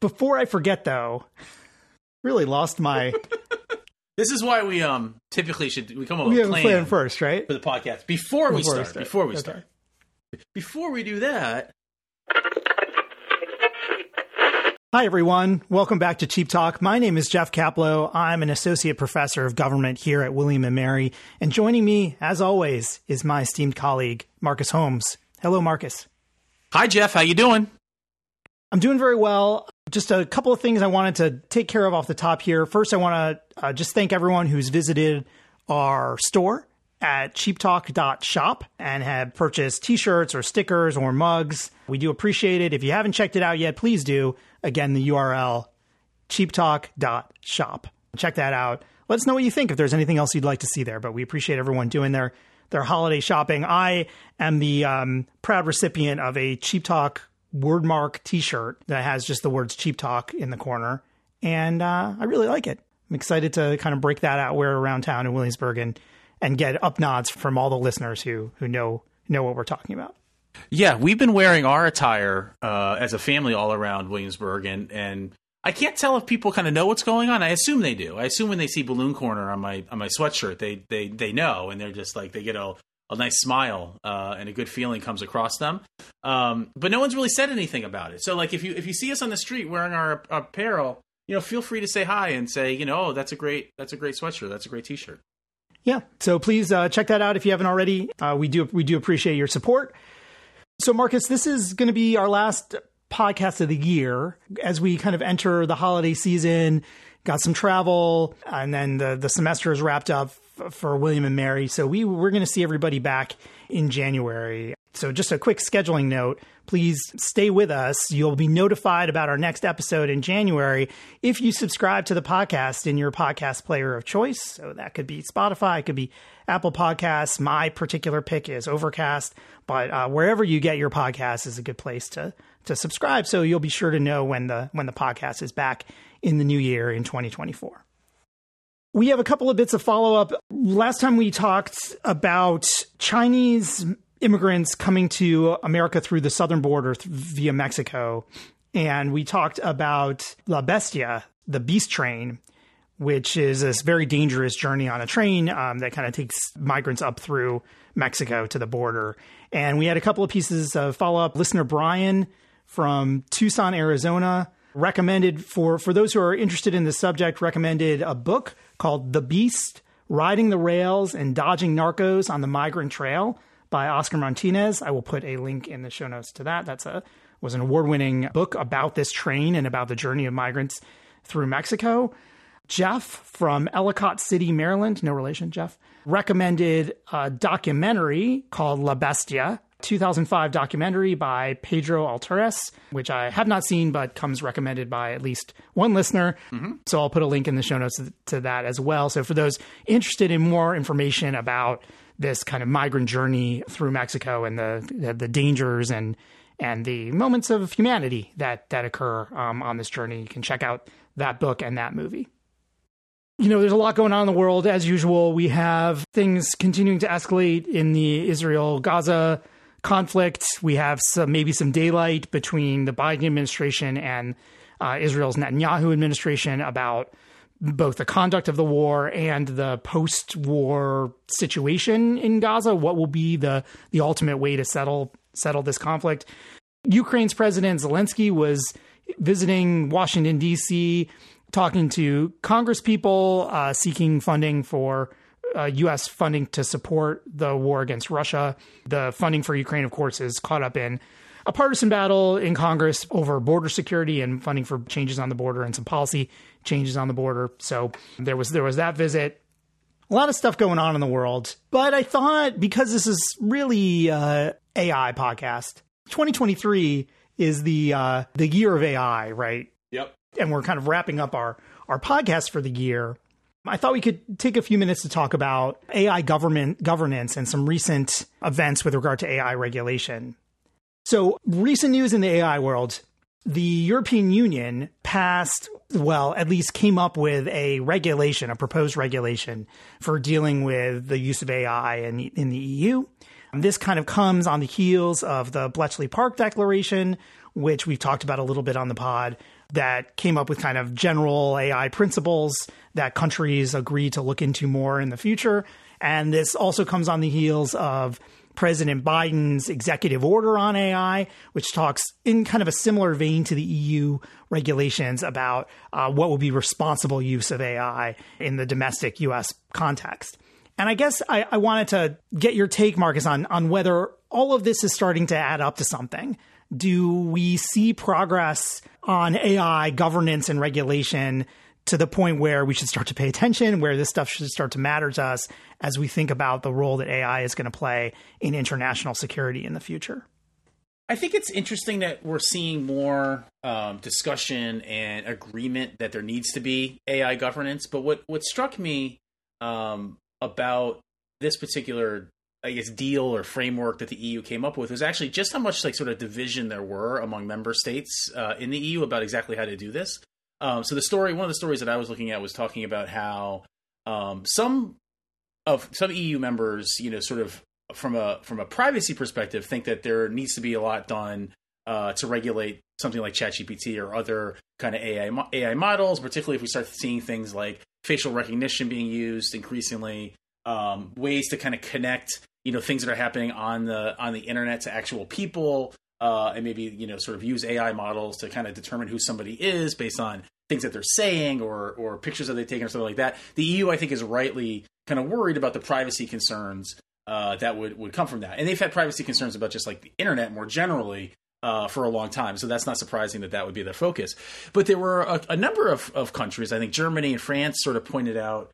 Before I forget, though, really lost my. This is why we um typically should we come up we with a plan, plan first, right? for the podcast before, we Before we start. start. Before we Okay. start. Before we do that, Hi, everyone. Welcome back to Cheap Talk. My name is Jeff Kaplow. I'm an associate professor of government here at William and Mary. And joining me, as always, is my esteemed colleague, Marcus Holmes. Hello, Marcus. hi Jeff, how you doing? I'm doing very well. Just a couple of things I wanted to take care of off the top here. First, I want to uh, just thank everyone who's visited our store at cheaptalk.shop and have purchased t shirts or stickers or mugs. We do appreciate it. If you haven't checked it out yet, please do. Again, the URL cheaptalk.shop. Check that out. Let us know what you think if there's anything else you'd like to see there. But we appreciate everyone doing their their holiday shopping. I am the um, proud recipient of a Cheap Talk wordmark T-shirt that has just the words Cheap Talk in the corner, and uh, I really like it. I'm excited to kind of break that out, wear around town in Williamsburg, and and get up nods from all the listeners who who know know what we're talking about. Yeah, we've been wearing our attire uh, as a family all around Williamsburg, and and I can't tell if people kind of know what's going on. I assume they do. I assume when they see Balloon Corner on my on my sweatshirt, they they they know, and they're just like they get a a nice smile uh, and a good feeling comes across them. Um, but no one's really said anything about it. So like if you if you see us on the street wearing our apparel, you know, feel free to say hi and say, you know, oh, that's a great that's a great sweatshirt, that's a great T-shirt. Yeah. So please uh, check that out if you haven't already. Uh, we do we do appreciate your support. So Marcus, this is going to be our last podcast of the year as we kind of enter the holiday season. Got some travel, and then the the semester is wrapped up for William and Mary. So we we're going to see everybody back in January. So just a quick scheduling note. Please stay with us. You'll be notified about our next episode in January if you subscribe to the podcast in your podcast player of choice. So that could be Spotify, it could be Apple Podcasts. My particular pick is Overcast, but uh, wherever you get your podcast is a good place to to subscribe. So you'll be sure to know when the when the podcast is back in the new year in 2024. We have a couple of bits of follow up. Last time we talked about Chinese immigrants coming to America through the southern border via Mexico. And we talked about La Bestia, the beast train, which is this very dangerous journey on a train um, that kind of takes migrants up through Mexico to the border. And we had a couple of pieces of follow up. Listener Brian from Tucson, Arizona, recommended for for those who are interested in the subject, recommended a book called The Beast: Riding the Rails and Dodging Narcos on the Migrant Trail by Oscar Martinez. I will put a link in the show notes to that. That's a was an award-winning book about this train and about the journey of migrants through Mexico. Jeff from Ellicott City, Maryland, no relation, Jeff, recommended a documentary called La Bestia, 2005 documentary by Pedro Ulteras, which I have not seen but comes recommended by at least one listener. So I'll put a link in the show notes to that as well. So for those interested in more information about this kind of migrant journey through Mexico and the the, the dangers and and the moments of humanity that that occur um, on this journey, you can check out that book and that movie you know, there's a lot going on in the world. As usual, we have things continuing to escalate in the Israel Gaza conflict. We have some maybe some daylight between the Biden administration and uh, Israel's Netanyahu administration about both the conduct of the war and the post-war situation in Gaza. What will be the the ultimate way to settle settle this conflict? Ukraine's president Zelensky was visiting Washington D.C talking to Congress people uh, seeking funding for uh, U.S. funding to support the war against Russia. The funding for Ukraine, of course, is caught up in a partisan battle in Congress over border security and funding for changes on the border and some policy changes on the border. So there was there was that visit. A lot of stuff going on in the world, but I thought because this is really uh, AI podcast, 2023 is the uh, the year of AI, right? Yep. and we're kind of wrapping up our our podcast for the year. I thought we could take a few minutes to talk about AI government governance and some recent events with regard to AI regulation. So, recent news in the AI world, the European Union passed, well, at least came up with a regulation, a proposed regulation for dealing with the use of AI in, in the EU. This kind of comes on the heels of the Bletchley Park Declaration, which we've talked about a little bit on the pod, that came up with kind of general AI principles that countries agree to look into more in the future. And this also comes on the heels of President Biden's executive order on AI, which talks in kind of a similar vein to the EU regulations about uh, what would be responsible use of AI in the domestic US context. And I guess I, I wanted to get your take, Marcus, on, on whether all of this is starting to add up to something. Do we see progress on AI governance and regulation to the point where we should start to pay attention, where this stuff should start to matter to us as we think about the role that AI is going to play in international security in the future. I think it's interesting that we're seeing more um, discussion and agreement that there needs to be AI governance. But what what struck me um, about this particular, I guess, deal or framework that the EU came up with was actually just how much like sort of division there were among member states uh, in the EU about exactly how to do this. Um, so the story, one of the stories that I was looking at was talking about how um, some of some EU members, you know, sort of from a from a privacy perspective, think that there needs to be a lot done uh, to regulate something like ChatGPT or other kind of AI AI models, particularly if we start seeing things like facial recognition being used increasingly, um, ways to kind of connect, you know, things that are happening on the on the internet to actual people, uh, and maybe you know sort of use AI models to kind of determine who somebody is based on things that they're saying or or pictures that they've taken or something like that. The EU, I think, is rightly kind of worried about the privacy concerns uh, that would would come from that, and they've had privacy concerns about just like the internet more generally. Uh, for a long time, so that's not surprising that that would be their focus. But there were a, a number of, of countries, I think Germany and France, sort of pointed out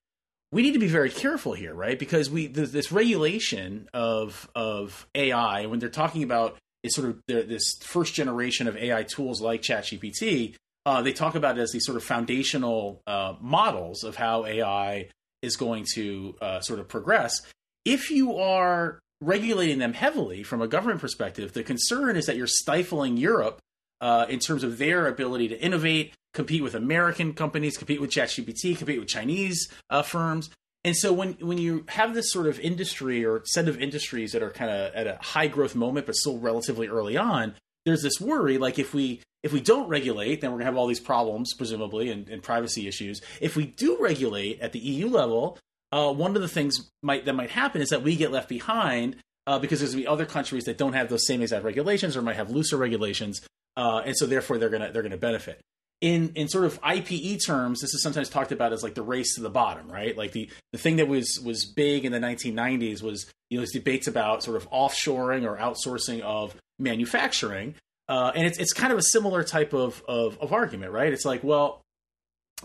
we need to be very careful here, right? Because we this regulation of of AI when they're talking about is sort of this first generation of AI tools like ChatGPT. Uh, they talk about it as these sort of foundational uh, models of how AI is going to uh, sort of progress. If you are regulating them heavily from a government perspective, the concern is that you're stifling Europe uh, in terms of their ability to innovate, compete with American companies, compete with ChatGPT, compete with Chinese uh, firms. And so when when you have this sort of industry or set of industries that are kind of at a high growth moment but still relatively early on, there's this worry like if we if we don't regulate, then we're gonna have all these problems presumably and, and privacy issues. If we do regulate at the EU level, uh, one of the things might that might happen is that we get left behind uh, because there's gonna be other countries that don't have those same exact regulations or might have looser regulations, uh, and so therefore they're gonna they're gonna benefit in in sort of IPE terms, this is sometimes talked about as like the race to the bottom, right? Like the the thing that was was big in the 1990s was you know these debates about sort of offshoring or outsourcing of manufacturing, uh, and it's it's kind of a similar type of, of of argument, right? It's like, well,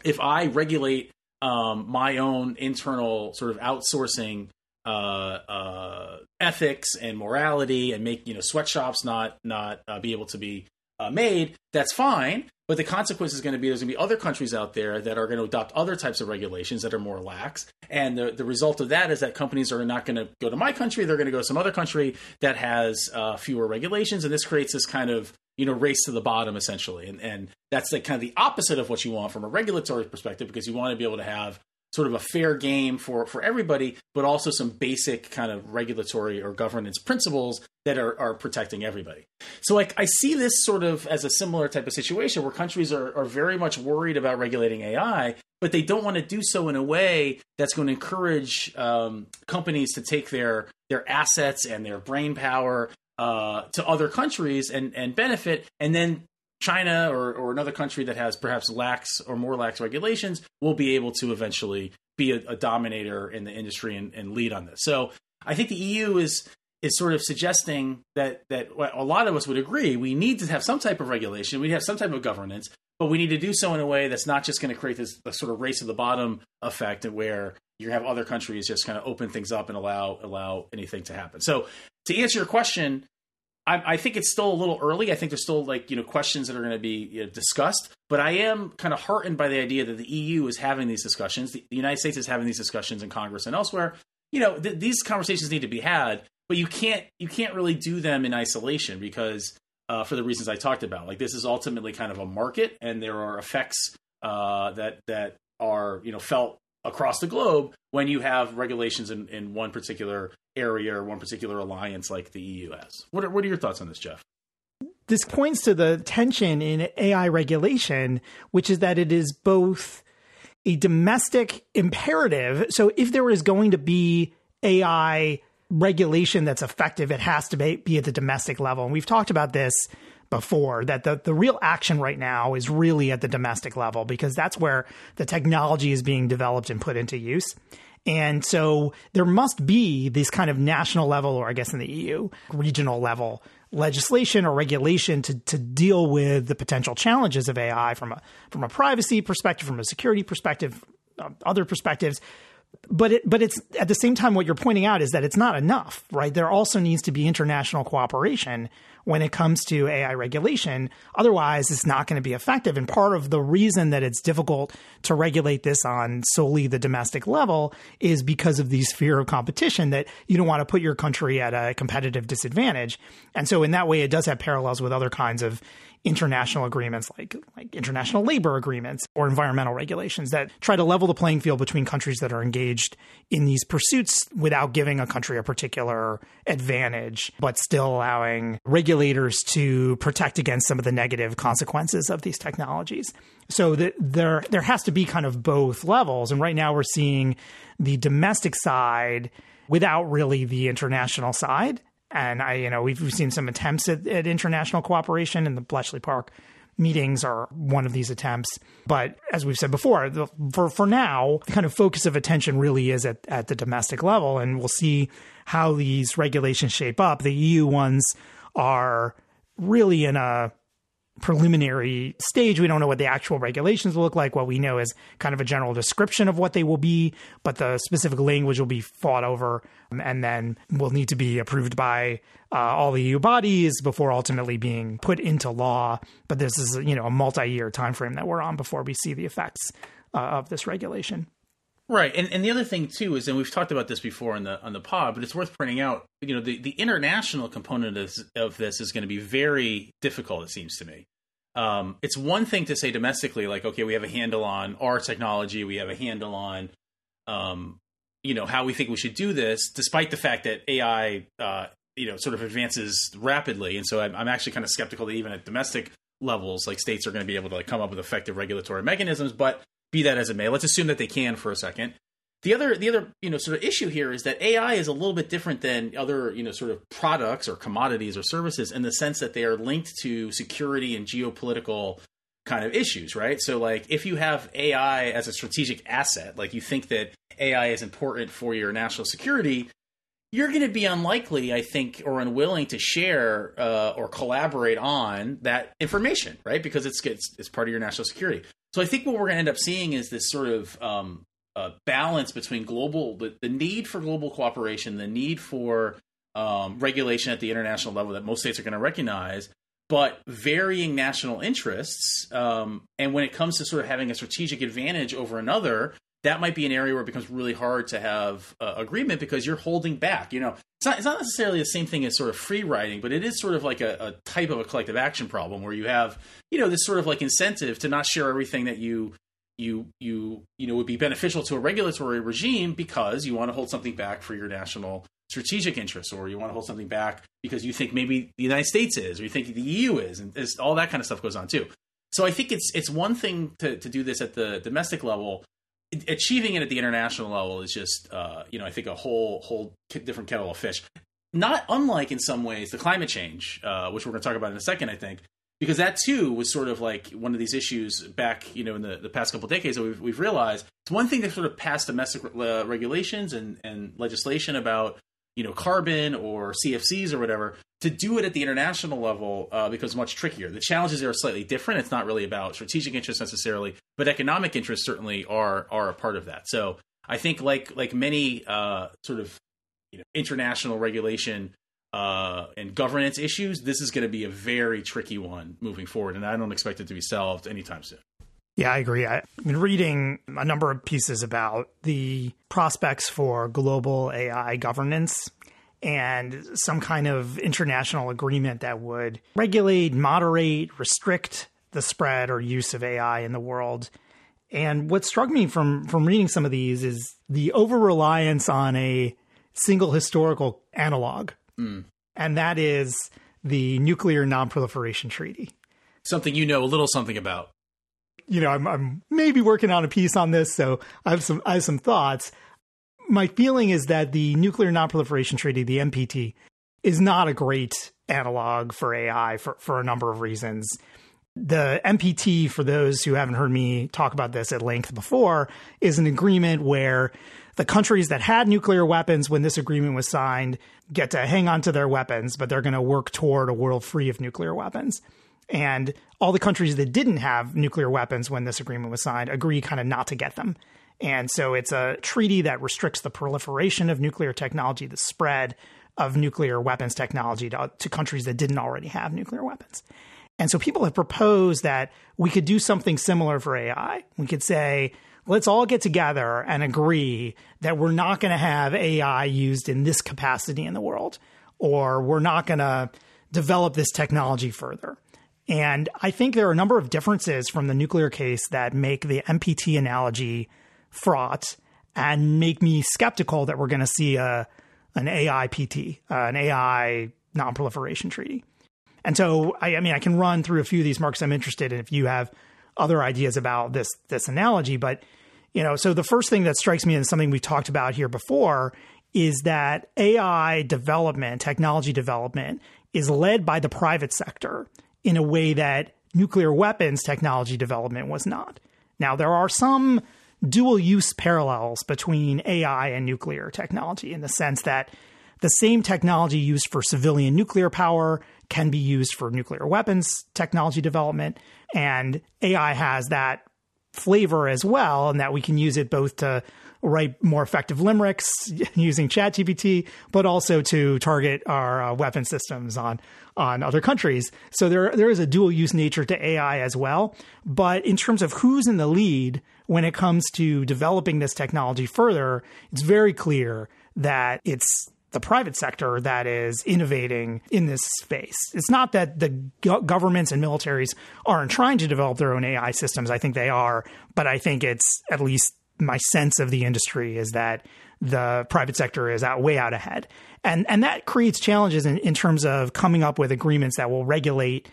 if I regulate um, my own internal sort of outsourcing uh, uh, ethics and morality, and make you know sweatshops not not uh, be able to be uh, made, that's fine. But the consequence is going to be there's going to be other countries out there that are going to adopt other types of regulations that are more lax. And the, the result of that is that companies are not going to go to my country. They're going to go to some other country that has uh, fewer regulations. And this creates this kind of you know race to the bottom essentially. And, and that's like kind of the opposite of what you want from a regulatory perspective because you want to be able to have sort of a fair game for for everybody, but also some basic kind of regulatory or governance principles that are, are protecting everybody. So like I see this sort of as a similar type of situation where countries are, are very much worried about regulating AI, but they don't want to do so in a way that's going to encourage um, companies to take their their assets and their brain power uh, to other countries and and benefit, and then China or, or another country that has perhaps lax or more lax regulations will be able to eventually be a, a dominator in the industry and, and, lead on this. So I think the EU is is sort of suggesting that that a lot of us would agree we need to have some type of regulation, we have some type of governance, but we need to do so in a way that's not just going to create this sort of race to the bottom effect where you have other countries just kind of open things up and allow allow anything to happen. So to answer your question, I, I, think it's still a little early. I think there's still like you know questions that are going to be you know, discussed. But I am kind of heartened by the idea that the EU is having these discussions. The, the United States is having these discussions in Congress and elsewhere. You know, th- these conversations need to be had, but you can't you can't really do them in isolation because uh, for the reasons I talked about. Like this is ultimately kind of a market, and there are effects uh, that that are you know felt across the globe when you have regulations in, in one particular area or one particular alliance like the EU has. What are, what are your thoughts on this, Jeff? this points to the tension in AI regulation, which is that it is both a domestic imperative. So if there is going to be AI regulation that's effective, it has to be at the domestic level. And we've talked about this before that the, the real action right now is really at the domestic level because that's where the technology is being developed and put into use. And so there must be this kind of national level, or I guess in the EU, regional level legislation or regulation to, to deal with the potential challenges of AI from a from a privacy perspective, from a security perspective, uh, other perspectives but it but it's at the same time what you're pointing out is that it's not enough, right? There also needs to be international cooperation when it comes to AI regulation. Otherwise, it's not going to be effective. And part of the reason that it's difficult to regulate this on solely the domestic level is because of these fear of competition that you don't want to put your country at a competitive disadvantage. And so in that way, it does have parallels with other kinds of international agreements like like international labor agreements or environmental regulations that try to level the playing field between countries that are engaged in these pursuits without giving a country a particular advantage but still allowing regulators to protect against some of the negative consequences of these technologies. So the, there there has to be kind of both levels. And right now we're seeing the domestic side without really the international side and I, you know, we've, we've seen some attempts at, at international cooperation, and the Bletchley Park meetings are one of these attempts. But as we've said before, the, for for now, the kind of focus of attention really is at, at the domestic level, and we'll see how these regulations shape up. The EU ones are really in a preliminary stage. We don't know what the actual regulations will look like. What we know is kind of a general description of what they will be, but the specific language will be fought over and then will need to be approved by uh, all the EU bodies before ultimately being put into law. But this is, you know, a multi-year timeframe that we're on before we see the effects uh, of this regulation. Right, and and the other thing too is, and we've talked about this before on the on the pod, but it's worth pointing out. You know, the the international component of this, of this is going to be very difficult. It seems to me. Um, it's one thing to say domestically, like, okay, we have a handle on our technology, we have a handle on, um, you know, how we think we should do this, despite the fact that AI, uh, you know, sort of advances rapidly. And so I'm, I'm actually kind of skeptical that even at domestic levels, like states are going to be able to like come up with effective regulatory mechanisms. But be that as it may, let's assume that they can for a second. The other, the other, you know, sort of issue here is that AI is a little bit different than other, you know, sort of products or commodities or services in the sense that they are linked to security and geopolitical kind of issues, right? So, like, if you have AI as a strategic asset, like you think that AI is important for your national security, you're going to be unlikely, I think, or unwilling to share uh, or collaborate on that information, right? Because it's, it's, it's part of your national security. So I think what we're going to end up seeing is this sort of um, uh, balance between global the, the, need for global cooperation, the need for um, regulation at the international level that most states are going to recognize, but varying national interests. Um, and when it comes to sort of having a strategic advantage over another, that might be an area where it becomes really hard to have uh, agreement because you're holding back. You know, it's not, it's not necessarily the same thing as sort of free riding, but it is sort of like a, a type of a collective action problem where you have, you know, this sort of like incentive to not share everything that you you you you know would be beneficial to a regulatory regime because you want to hold something back for your national strategic interests or you want to hold something back because you think maybe the United States is or you think the EU is and all that kind of stuff goes on too. So I think it's it's one thing to to do this at the domestic level. Achieving it at the international level is just, uh, you know, I think a whole whole different kettle of fish. Not unlike in some ways the climate change, uh, which we're going to talk about in a second. I think because that too was sort of like one of these issues back you know in the, the past couple decades that we've, we've realized it's one thing to sort of pass domestic uh, regulations and, and legislation about you know carbon or cfcs or whatever to do it at the international level uh, becomes much trickier. The challenges are slightly different. It's not really about strategic interests necessarily but economic interests certainly are are a part of that. So i think like like many uh, sort of you know, international regulation uh, and governance issues, this is going to be a very tricky one moving forward, and I don't expect it to be solved anytime soon. Yeah, I agree. I've been reading a number of pieces about the prospects for global AI governance and some kind of international agreement that would regulate, moderate, restrict the spread or use of AI in the world. And what struck me from from reading some of these is the over reliance on a single historical analog Mm. And that is the Nuclear Nonproliferation Treaty. Something you know a little something about. You know, I'm, I'm maybe working on a piece on this, so I have some I have some thoughts. My feeling is that the Nuclear Nonproliferation Treaty, the NPT, is not a great analog for AI for, for a number of reasons. The NPT, for those who haven't heard me talk about this at length before, is an agreement where the countries that had nuclear weapons when this agreement was signed get to hang on to their weapons, but they're going to work toward a world free of nuclear weapons. And all the countries that didn't have nuclear weapons when this agreement was signed agree kind of not to get them. And so it's a treaty that restricts the proliferation of nuclear technology, the spread of nuclear weapons technology to, to countries that didn't already have nuclear weapons. And so people have proposed that we could do something similar for AI. We could say, let's all get together and agree that we're not going to have AI used in this capacity in the world, or we're not going to develop this technology further. And I think there are a number of differences from the nuclear case that make the NPT analogy fraught and make me skeptical that we're going to see a an AI PT, uh, an AI non-proliferation treaty. And so, I, I, mean, I can run through a few of these Marcus I'm interested in if you have other ideas about this this analogy. But you know, so the first thing that strikes me and something we've talked about here before is that AI development, technology development, is led by the private sector in a way that nuclear weapons technology development was not. Now, there are some dual use parallels between AI and nuclear technology in the sense that the same technology used for civilian nuclear power can be used for nuclear weapons technology development. And AI has that flavor as well, and that we can use it both to write more effective limericks using ChatGPT, but also to target our uh, weapon systems on on other countries. So there there is a dual use nature to AI as well. But in terms of who's in the lead when it comes to developing this technology further, it's very clear that it's the private sector that is innovating in this space. It's not that the go- governments and militaries aren't trying to develop their own AI systems. I think they are, but I think it's at least my sense of the industry is that the private sector is out way out ahead. And and that creates challenges in, in terms of coming up with agreements that will regulate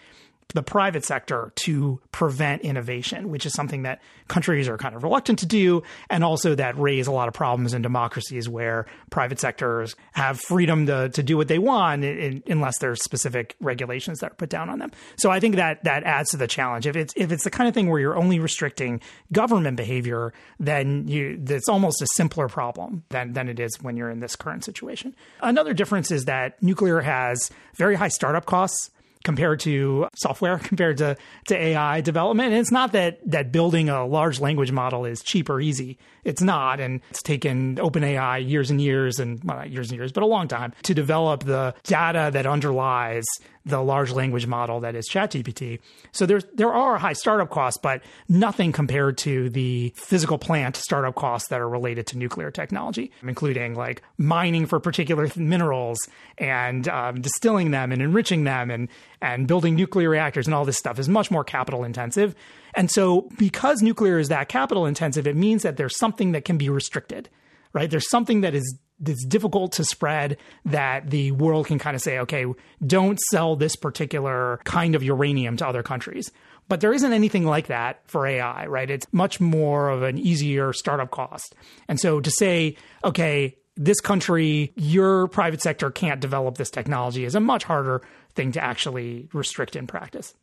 the private sector to prevent innovation, which is something that countries are kind of reluctant to do, and also that raise a lot of problems in democracies where private sectors have freedom to, to do what they want in, unless there's specific regulations that are put down on them. So I think that that adds to the challenge. If it's if it's the kind of thing where you're only restricting government behavior, then you it's almost a simpler problem than than it is when you're in this current situation. Another difference is that nuclear has very high startup costs compared to software, compared to, to AI development. And it's not that that building a large language model is cheap or easy. It's not. And it's taken OpenAI years and years and well, not years and years, but a long time to develop the data that underlies the large language model that is ChatGPT. So there's there are high startup costs, but nothing compared to the physical plant startup costs that are related to nuclear technology, including like mining for particular minerals and um, distilling them and enriching them and and building nuclear reactors and all this stuff is much more capital intensive. And so because nuclear is that capital intensive, it means that there's something that can be restricted right? There's something that is that's difficult to spread that the world can kind of say, okay, don't sell this particular kind of uranium to other countries. But there isn't anything like that for AI, right? It's much more of an easier startup cost. And so to say, okay, this country, your private sector can't develop this technology is a much harder thing to actually restrict in practice.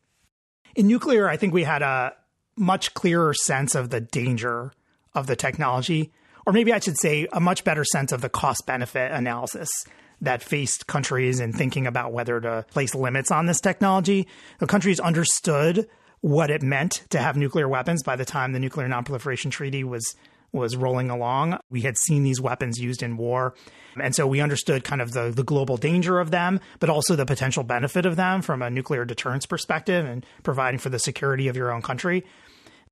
In nuclear, I think we had a much clearer sense of the danger of the technology or maybe I should say a much better sense of the cost benefit analysis that faced countries in thinking about whether to place limits on this technology. The countries understood what it meant to have nuclear weapons by the time the Nuclear Nonproliferation Treaty was was rolling along. We had seen these weapons used in war. And so we understood kind of the, the global danger of them, but also the potential benefit of them from a nuclear deterrence perspective and providing for the security of your own country.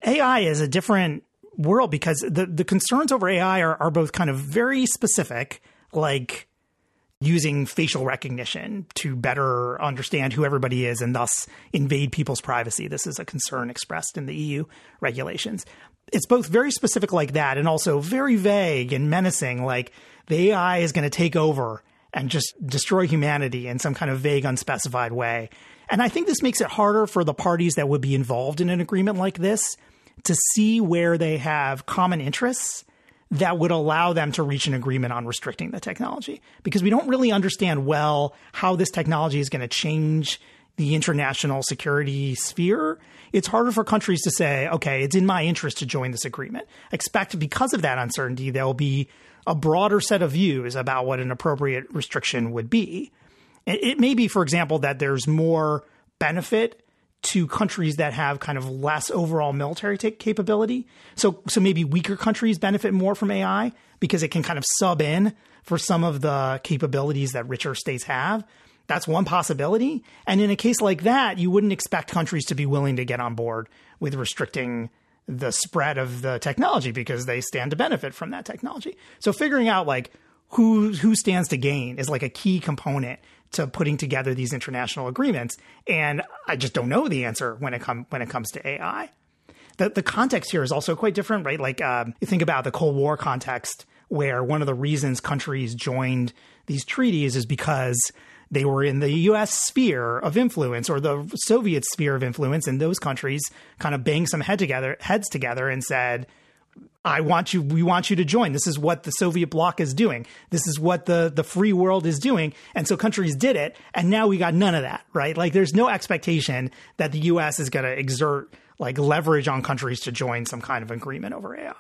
AI is a different world because the, the concerns over AI are, are both kind of very specific, like using facial recognition to better understand who everybody is and thus invade people's privacy. This is a concern expressed in the EU regulations. It's both very specific like that and also very vague and menacing, like the AI is going to take over and just destroy humanity in some kind of vague, unspecified way. And I think this makes it harder for the parties that would be involved in an agreement like this to see where they have common interests that would allow them to reach an agreement on restricting the technology because we don't really understand well how this technology is going to change the international security sphere. It's harder for countries to say, okay, it's in my interest to join this agreement. Expect because of that uncertainty, there'll be a broader set of views about what an appropriate restriction would be. It may be, for example, that there's more benefit to countries that have kind of less overall military t- capability. So, so maybe weaker countries benefit more from AI because it can kind of sub in for some of the capabilities that richer states have. That's one possibility. And in a case like that, you wouldn't expect countries to be willing to get on board with restricting the spread of the technology because they stand to benefit from that technology. So figuring out like who who stands to gain is like a key component to putting together these international agreements. And I just don't know the answer when it come when it comes to AI. The the context here is also quite different, right? Like um, you think about the Cold War context, where one of the reasons countries joined these treaties is because they were in the US sphere of influence or the Soviet sphere of influence, and those countries kind of banged some head together heads together and said, I want you, we want you to join. This is what the Soviet bloc is doing. This is what the, the free world is doing. And so countries did it. And now we got none of that, right? Like there's no expectation that the US is going to exert like leverage on countries to join some kind of agreement over AI.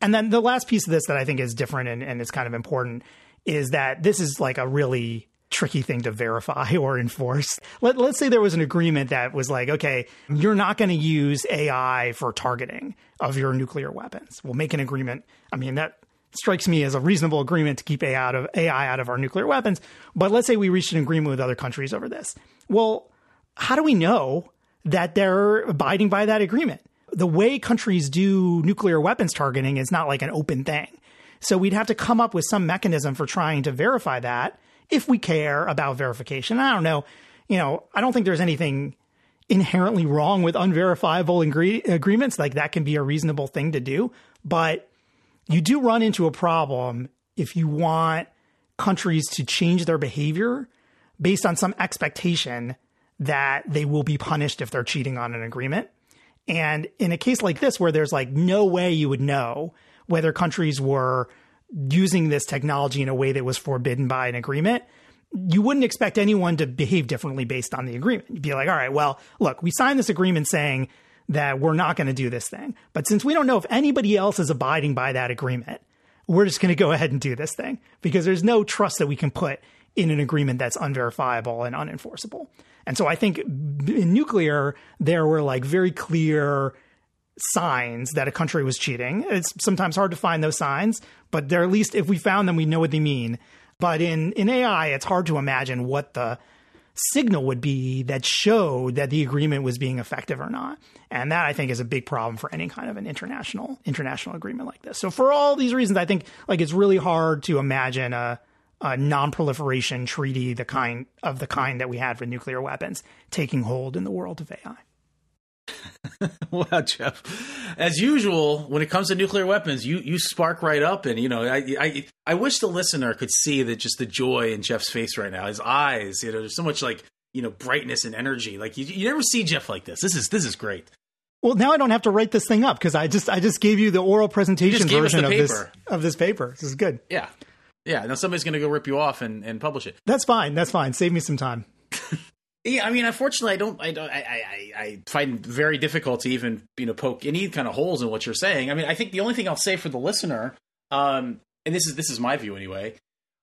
And then the last piece of this that I think is different and, and is kind of important is that this is like a really tricky thing to verify or enforce. Let, us say there was an agreement that was like, okay, you're not going to use AI for targeting of your nuclear weapons. We'll make an agreement. I mean, that strikes me as a reasonable agreement to keep AI out of AI out of our nuclear weapons. But let's say we reached an agreement with other countries over this. Well, how do we know that they're abiding by that agreement? The way countries do nuclear weapons targeting is not like an open thing. So we'd have to come up with some mechanism for trying to verify that if we care about verification. I don't know. You know, I don't think there's anything inherently wrong with unverifiable agreements. Like that can be a reasonable thing to do. But you do run into a problem if you want countries to change their behavior based on some expectation that they will be punished if they're cheating on an agreement. And in a case like this, where there's like no way you would know whether countries were using this technology in a way that was forbidden by an agreement, you wouldn't expect anyone to behave differently based on the agreement. You'd be like, all right, well, look, we signed this agreement saying that we're not going to do this thing. But since we don't know if anybody else is abiding by that agreement, we're just going to go ahead and do this thing because there's no trust that we can put in an agreement that's unverifiable and unenforceable. And so I think in nuclear, there were like very clear signs that a country was cheating. It's sometimes hard to find those signs, but they're at least if we found them, we know what they mean. But in in AI, it's hard to imagine what the signal would be that showed that the agreement was being effective or not. And that I think is a big problem for any kind of an international international agreement like this. So for all these reasons, I think like it's really hard to imagine a a non-proliferation treaty the kind of the kind that we had for nuclear weapons taking hold in the world of AI. well, Jeff, as usual, when it comes to nuclear weapons, you you spark right up, and you know, I I I wish the listener could see that just the joy in Jeff's face right now, his eyes. You know, there's so much like you know brightness and energy. Like you, you never see Jeff like this. This is this is great. Well, now I don't have to write this thing up because I just I just gave you the oral presentation version of this of this paper. This is good. Yeah, yeah. Now somebody's going to go rip you off and, and publish it. That's fine. That's fine. Save me some time. Yeah, I mean, unfortunately, I don't, I don't, I, I, I find very difficult to even, you know, poke any kind of holes in what you're saying. I mean, I think the only thing I'll say for the listener, um, and this is this is my view anyway.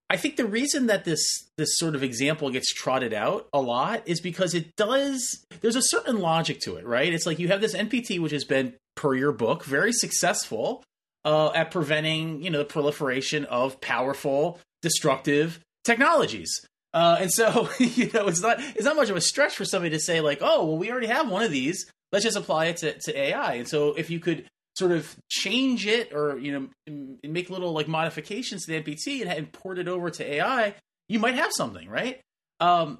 I think the reason that this this sort of example gets trotted out a lot is because it does. There's a certain logic to it, right? It's like you have this NPT, which has been per your book very successful uh, at preventing, you know, the proliferation of powerful, destructive technologies. Uh, and so, you know, it's not it's not much of a stretch for somebody to say like, oh, well, we already have one of these. Let's just apply it to, to AI. And so, if you could sort of change it or you know make little like modifications to the NPT and, and port it over to AI, you might have something, right? Um,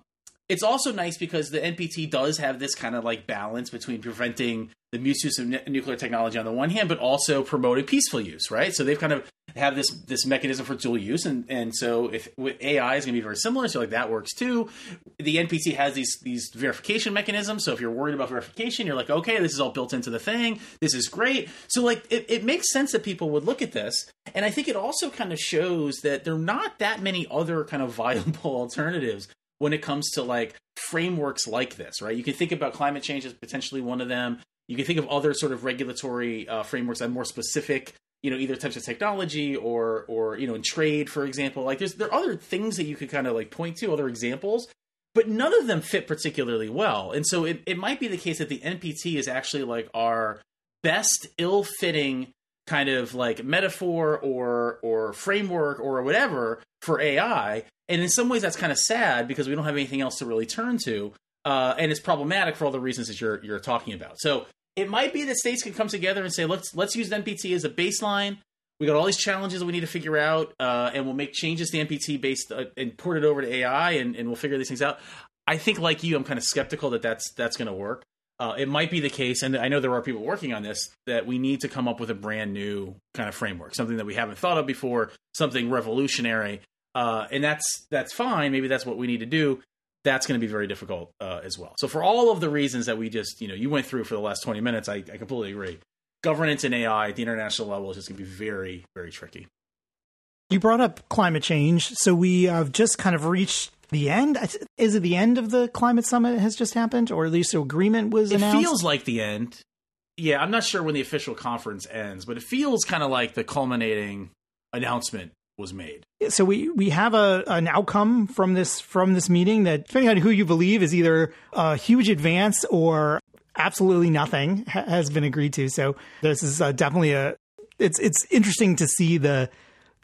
it's also nice because the NPT does have this kind of like balance between preventing the misuse of nuclear technology on the one hand, but also promoting peaceful use, right? So they've kind of have this this mechanism for dual use, and and so if AI is going to be very similar, so like that works too. The NPT has these these verification mechanisms, so if you're worried about verification, you're like, okay, this is all built into the thing. This is great. So like it, it makes sense that people would look at this, and I think it also kind of shows that there are not that many other kind of viable alternatives when it comes to like frameworks like this, right? You can think about climate change as potentially one of them. You can think of other sort of regulatory uh, frameworks that are more specific you know either types of technology or or you know in trade for example. Like there's there are other things that you could kind of like point to other examples but none of them fit particularly well. And so it, it might be the case that the npt is actually like our best ill-fitting kind of like metaphor or or framework or whatever for ai and in some ways that's kind of sad because we don't have anything else to really turn to uh, and it's problematic for all the reasons that you're you're talking about. So it might be that states can come together and say, let's let's use NPT as a baseline. We got all these challenges that we need to figure out, uh, and we'll make changes to NPT based uh, and port it over to AI, and, and we'll figure these things out. I think, like you, I'm kind of skeptical that that's that's going to work. Uh, it might be the case, and I know there are people working on this, that we need to come up with a brand new kind of framework, something that we haven't thought of before, something revolutionary, uh, and that's that's fine. Maybe that's what we need to do that's going to be very difficult uh, as well. So for all of the reasons that we just, you know, you went through for the last 20 minutes, I, I completely agree. Governance in AI at the international level is just going to be very, very tricky. You brought up climate change. So we have just kind of reached the end. Is it the end of the climate summit has just happened, or at least an agreement was it announced? It feels like the end. Yeah, I'm not sure when the official conference ends, but it feels kind of like the culminating announcement was made. So we we have a an outcome from this from this meeting that depending on who you believe is either a huge advance or absolutely nothing ha- has been agreed to. So this is uh, definitely a it's it's interesting to see the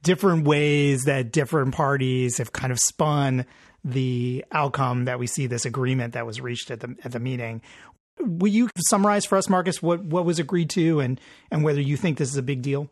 different ways that different parties have kind of spun the outcome that we see this agreement that was reached at the at the meeting. Will you summarize for us, Marcus, what what was agreed to and and whether you think this is a big deal?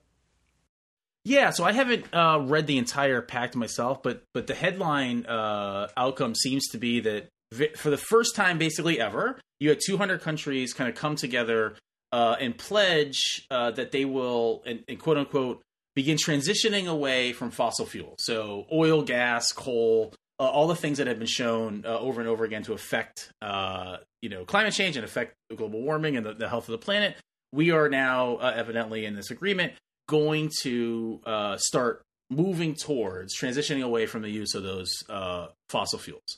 Yeah, so I haven't uh, read the entire pact myself, but but the headline uh, outcome seems to be that vi- for the first time, basically ever, you had 200 countries kind of come together uh, and pledge uh, that they will, and, and, quote unquote, begin transitioning away from fossil fuels. So oil, gas, coal, uh, all the things that have been shown uh, over and over again to affect, you know, climate change and affect global warming and the, the health of the planet. We are now evidently in this agreement going to uh, start moving towards transitioning away from the use of those uh, fossil fuels.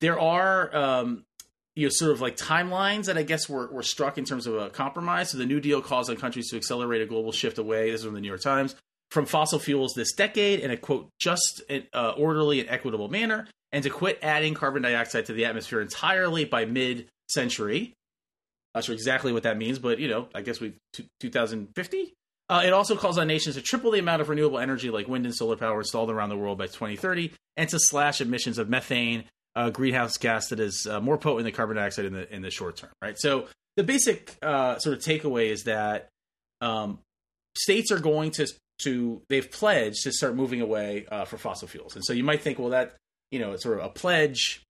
There are um, you know sort of like timelines that I guess were, were struck in terms of a compromise. So the New Deal calls on countries to accelerate a global shift away. This is from the New York Times from fossil fuels this decade in a quote just uh, orderly and equitable manner, and to quit adding carbon dioxide to the atmosphere entirely by mid century. Not sure exactly what that means, but you know, I guess we 2050 uh, it also calls on nations to triple the amount of renewable energy like wind and solar power installed around the world by 2030 and to slash emissions of methane, uh, greenhouse gas that is uh, more potent than carbon dioxide in the in the short term. Right. So the basic uh, sort of takeaway is that um, states are going to to they've pledged to start moving away uh, for fossil fuels, and so you might think, well, that you know, it's sort of a pledge,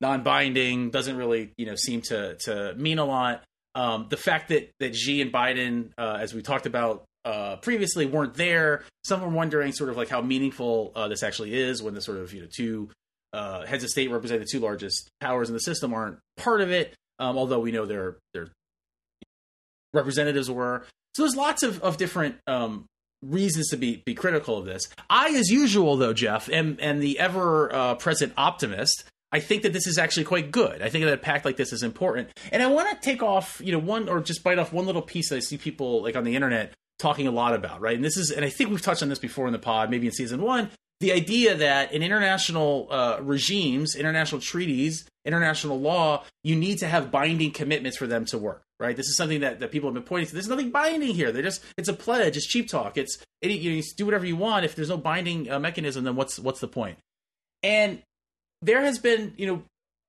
non-binding, doesn't really you know seem to to mean a lot. Um, the fact that that Xi and Biden, uh, as we talked about uh, previously weren't there. Some are wondering sort of like how meaningful uh, this actually is when the sort of you know two uh, heads of state represent the two largest powers in the system aren't part of it. Um, although we know their their representatives were. So there's lots of of different um, reasons to be be critical of this. I, as usual, though, Jeff, am am the ever uh, present optimist. I think that this is actually quite good. I think that a pact like this is important, and I want to take off, you know, one or just bite off one little piece that I see people like on the internet talking a lot about, right? And this is, and I think we've touched on this before in the pod, maybe in season one, the idea that in international uh, regimes, international treaties, international law, you need to have binding commitments for them to work, right? This is something that, that people have been pointing to. There's nothing binding here. They're just, it's a pledge. It's cheap talk. It's, it, you, know, do whatever you want. If there's no binding uh, mechanism, then what's, what's the point? And there has been, you know,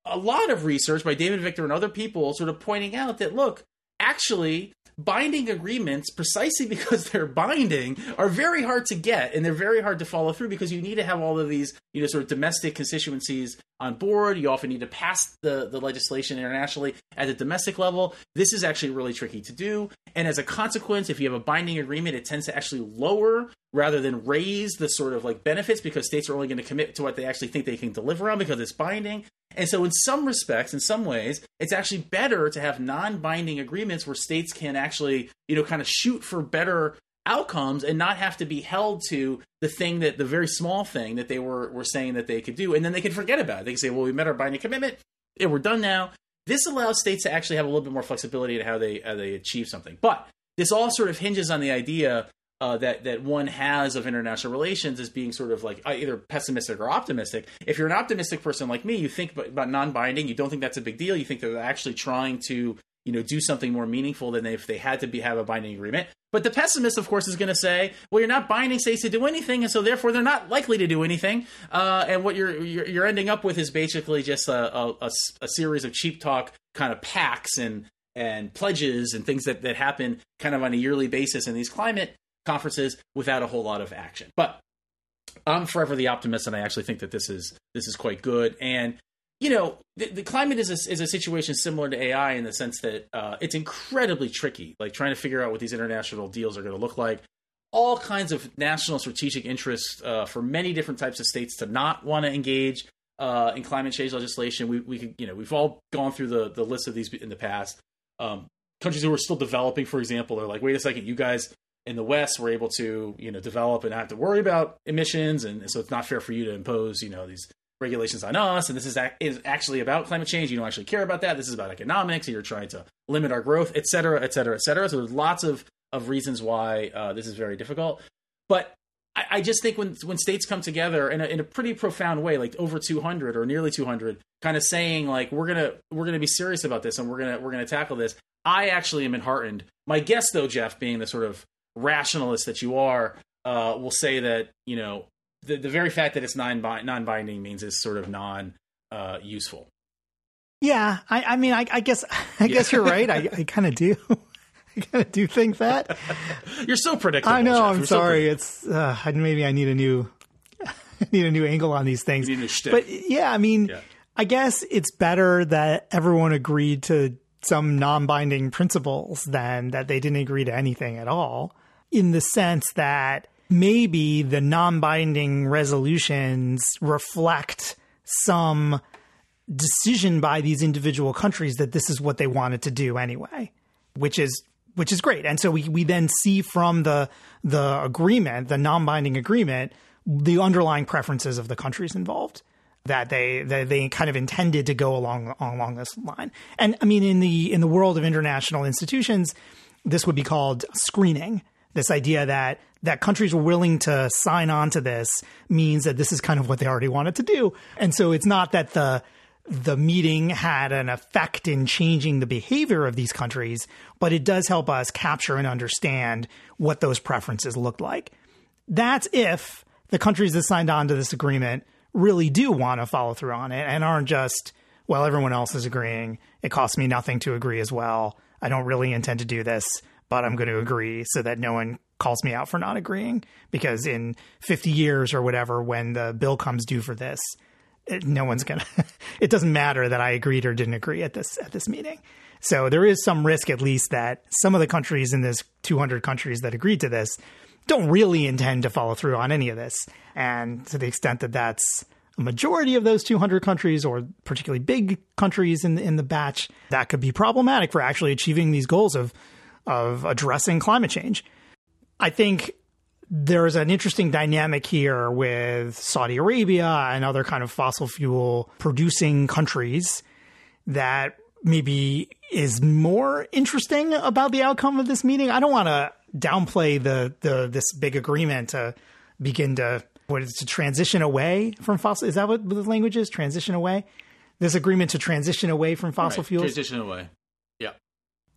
a lot of research by David Victor and other people sort of pointing out that, look, actually binding agreements precisely because they're binding are very hard to get and they're very hard to follow through because you need to have all of these you know sort of domestic constituencies on board. You often need to pass the, the legislation internationally at the domestic level. This is actually really tricky to do. And as a consequence if you have a binding agreement it tends to actually lower rather than raise the sort of like benefits because states are only going to commit to what they actually think they can deliver on because it's binding and so, in some respects, in some ways, it's actually better to have non binding agreements where states can actually, you know, kind of shoot for better outcomes and not have to be held to the thing that the very small thing that they were, were saying that they could do. And then they can forget about it. They can say, well, we met our binding commitment and we're done now. This allows states to actually have a little bit more flexibility in how they, how they achieve something. But this all sort of hinges on the idea uh, that that one has of international relations is being sort of like uh, either pessimistic or optimistic. If you're an optimistic person like me, you think about non-binding. You don't think that's a big deal. You think they're actually trying to you know do something more meaningful than if they had to be have a binding agreement. But the pessimist, of course, is going to say, well, you're not binding states to do anything, and so therefore they're not likely to do anything. Uh, and what you're, you're, you're ending up with is basically just a, a, a series of cheap talk kind of pacts and and pledges and things that, that happen kind of on a yearly basis in these climate conferences without a whole lot of action. But I'm forever the optimist, and I actually think that this is this is quite good. And you know, the, the climate is a, is a situation similar to AI in the sense that uh, it's incredibly tricky, like trying to figure out what these international deals are going to look like. All kinds of national strategic interests uh, for many different types of states to not want to engage uh, in climate change legislation. We, we could, you know, we've all gone through the the list of these in the past. Um, countries who are still developing, for example, are like, wait a second, you guys in the West we're able to you know develop and not have to worry about emissions, and so it's not fair for you to impose you know these regulations on us. And this is, is actually about climate change. You don't actually care about that. This is about economics. You're trying to limit our growth, et cetera, et cetera, et cetera. So there's lots of of reasons why uh, this is very difficult. But I, I, just think when when states come together in a, in a pretty profound way, like over 200 or nearly 200, kind of saying like we're gonna we're gonna be serious about this and we're gonna we're gonna tackle this. I actually am enheartened. My guess, though, Jeff, being the sort of rationalist that you are, uh, will say that you know the, the very fact that it's non non binding means it's sort of non uh, useful. Yeah, I, I mean, I, I, guess I guess you're right. I, I kind of do. I kind of do think that. you're so predictable. I know. Jeff. I'm you're sorry. So it's uh, maybe I need a new need a new angle on these things. But yeah, I mean, yeah. I guess it's better that everyone agreed to some non-binding principles than that they didn't agree to anything at all in the sense that maybe the non binding resolutions reflect some decision by these individual countries that this is what they wanted to do anyway, which is which is great. And so we, we then see from the the agreement, the non binding agreement, the underlying preferences of the countries involved that they that they kind of intended to go along along this line. And I mean in the in the world of international institutions, this would be called screening this idea that that countries were willing to sign on to this means that this is kind of what they already wanted to do. And so it's not that the the meeting had an effect in changing the behavior of these countries, but it does help us capture and understand what those preferences look like. That's if the countries that signed on to this agreement really do want to follow through on it and aren't just, well, everyone else is agreeing. It costs me nothing to agree as well. I don't really intend to do this but I'm going to agree so that no one calls me out for not agreeing. Because in 50 years or whatever, when the bill comes due for this, it, no one's going to, it doesn't matter that I agreed or didn't agree at this, at this meeting. So there is some risk, at least, that some of the countries in this 200 countries that agreed to this don't really intend to follow through on any of this. And to the extent that that's a majority of those 200 countries or particularly big countries in, in the batch, that could be problematic for actually achieving these goals of of addressing climate change. I think there's an interesting dynamic here with Saudi Arabia and other kind of fossil fuel producing countries that maybe is more interesting about the outcome of this meeting. I don't want to downplay the the this big agreement to begin to what is to transition away from fossil is that what the language is transition away this agreement to transition away from fossil right. fuels transition away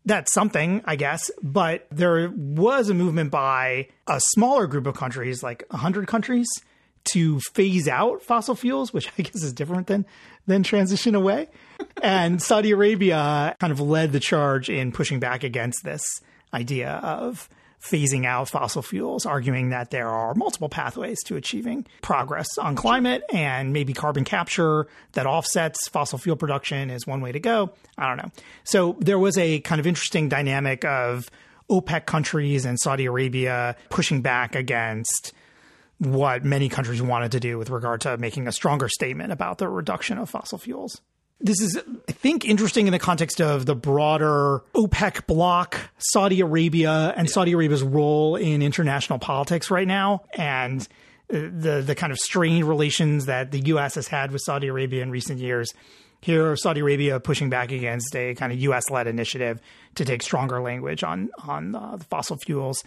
that's something, I guess. But there was a movement by a smaller group of countries, like 100 countries, to phase out fossil fuels, which I guess is different than than transition away. and Saudi Arabia kind of led the charge in pushing back against this idea of phasing out fossil fuels, arguing that there are multiple pathways to achieving progress on climate and maybe carbon capture that offsets fossil fuel production is one way to go. I don't know. So there was a kind of interesting dynamic of OPEC countries and Saudi Arabia pushing back against what many countries wanted to do with regard to making a stronger statement about the reduction of fossil fuels. This is, I think, interesting in the context of the broader OPEC bloc, Saudi Arabia, and Saudi Arabia's role in international politics right now, and the the kind of strained relations that the U.S. has had with Saudi Arabia in recent years. Here, Saudi Arabia pushing back against a kind of U.S. led initiative to take stronger language on on uh, the fossil fuels.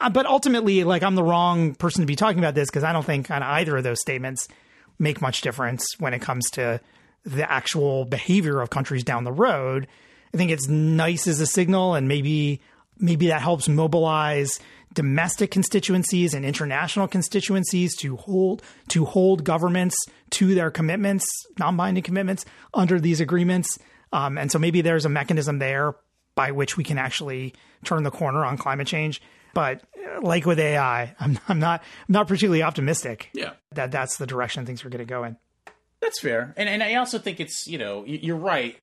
Uh, but ultimately, like I'm the wrong person to be talking about this because I don't think kind of either of those statements make much difference when it comes to the actual behavior of countries down the road. I think it's nice as a signal, and maybe maybe that helps mobilize domestic constituencies and international constituencies to hold to hold governments to their commitments, non-binding commitments under these agreements. Um, and so maybe there's a mechanism there by which we can actually turn the corner on climate change. But like with AI, I'm, I'm not I'm not particularly optimistic. Yeah. that that's the direction things are going to go in. That's fair, and and I also think it's you know you're right.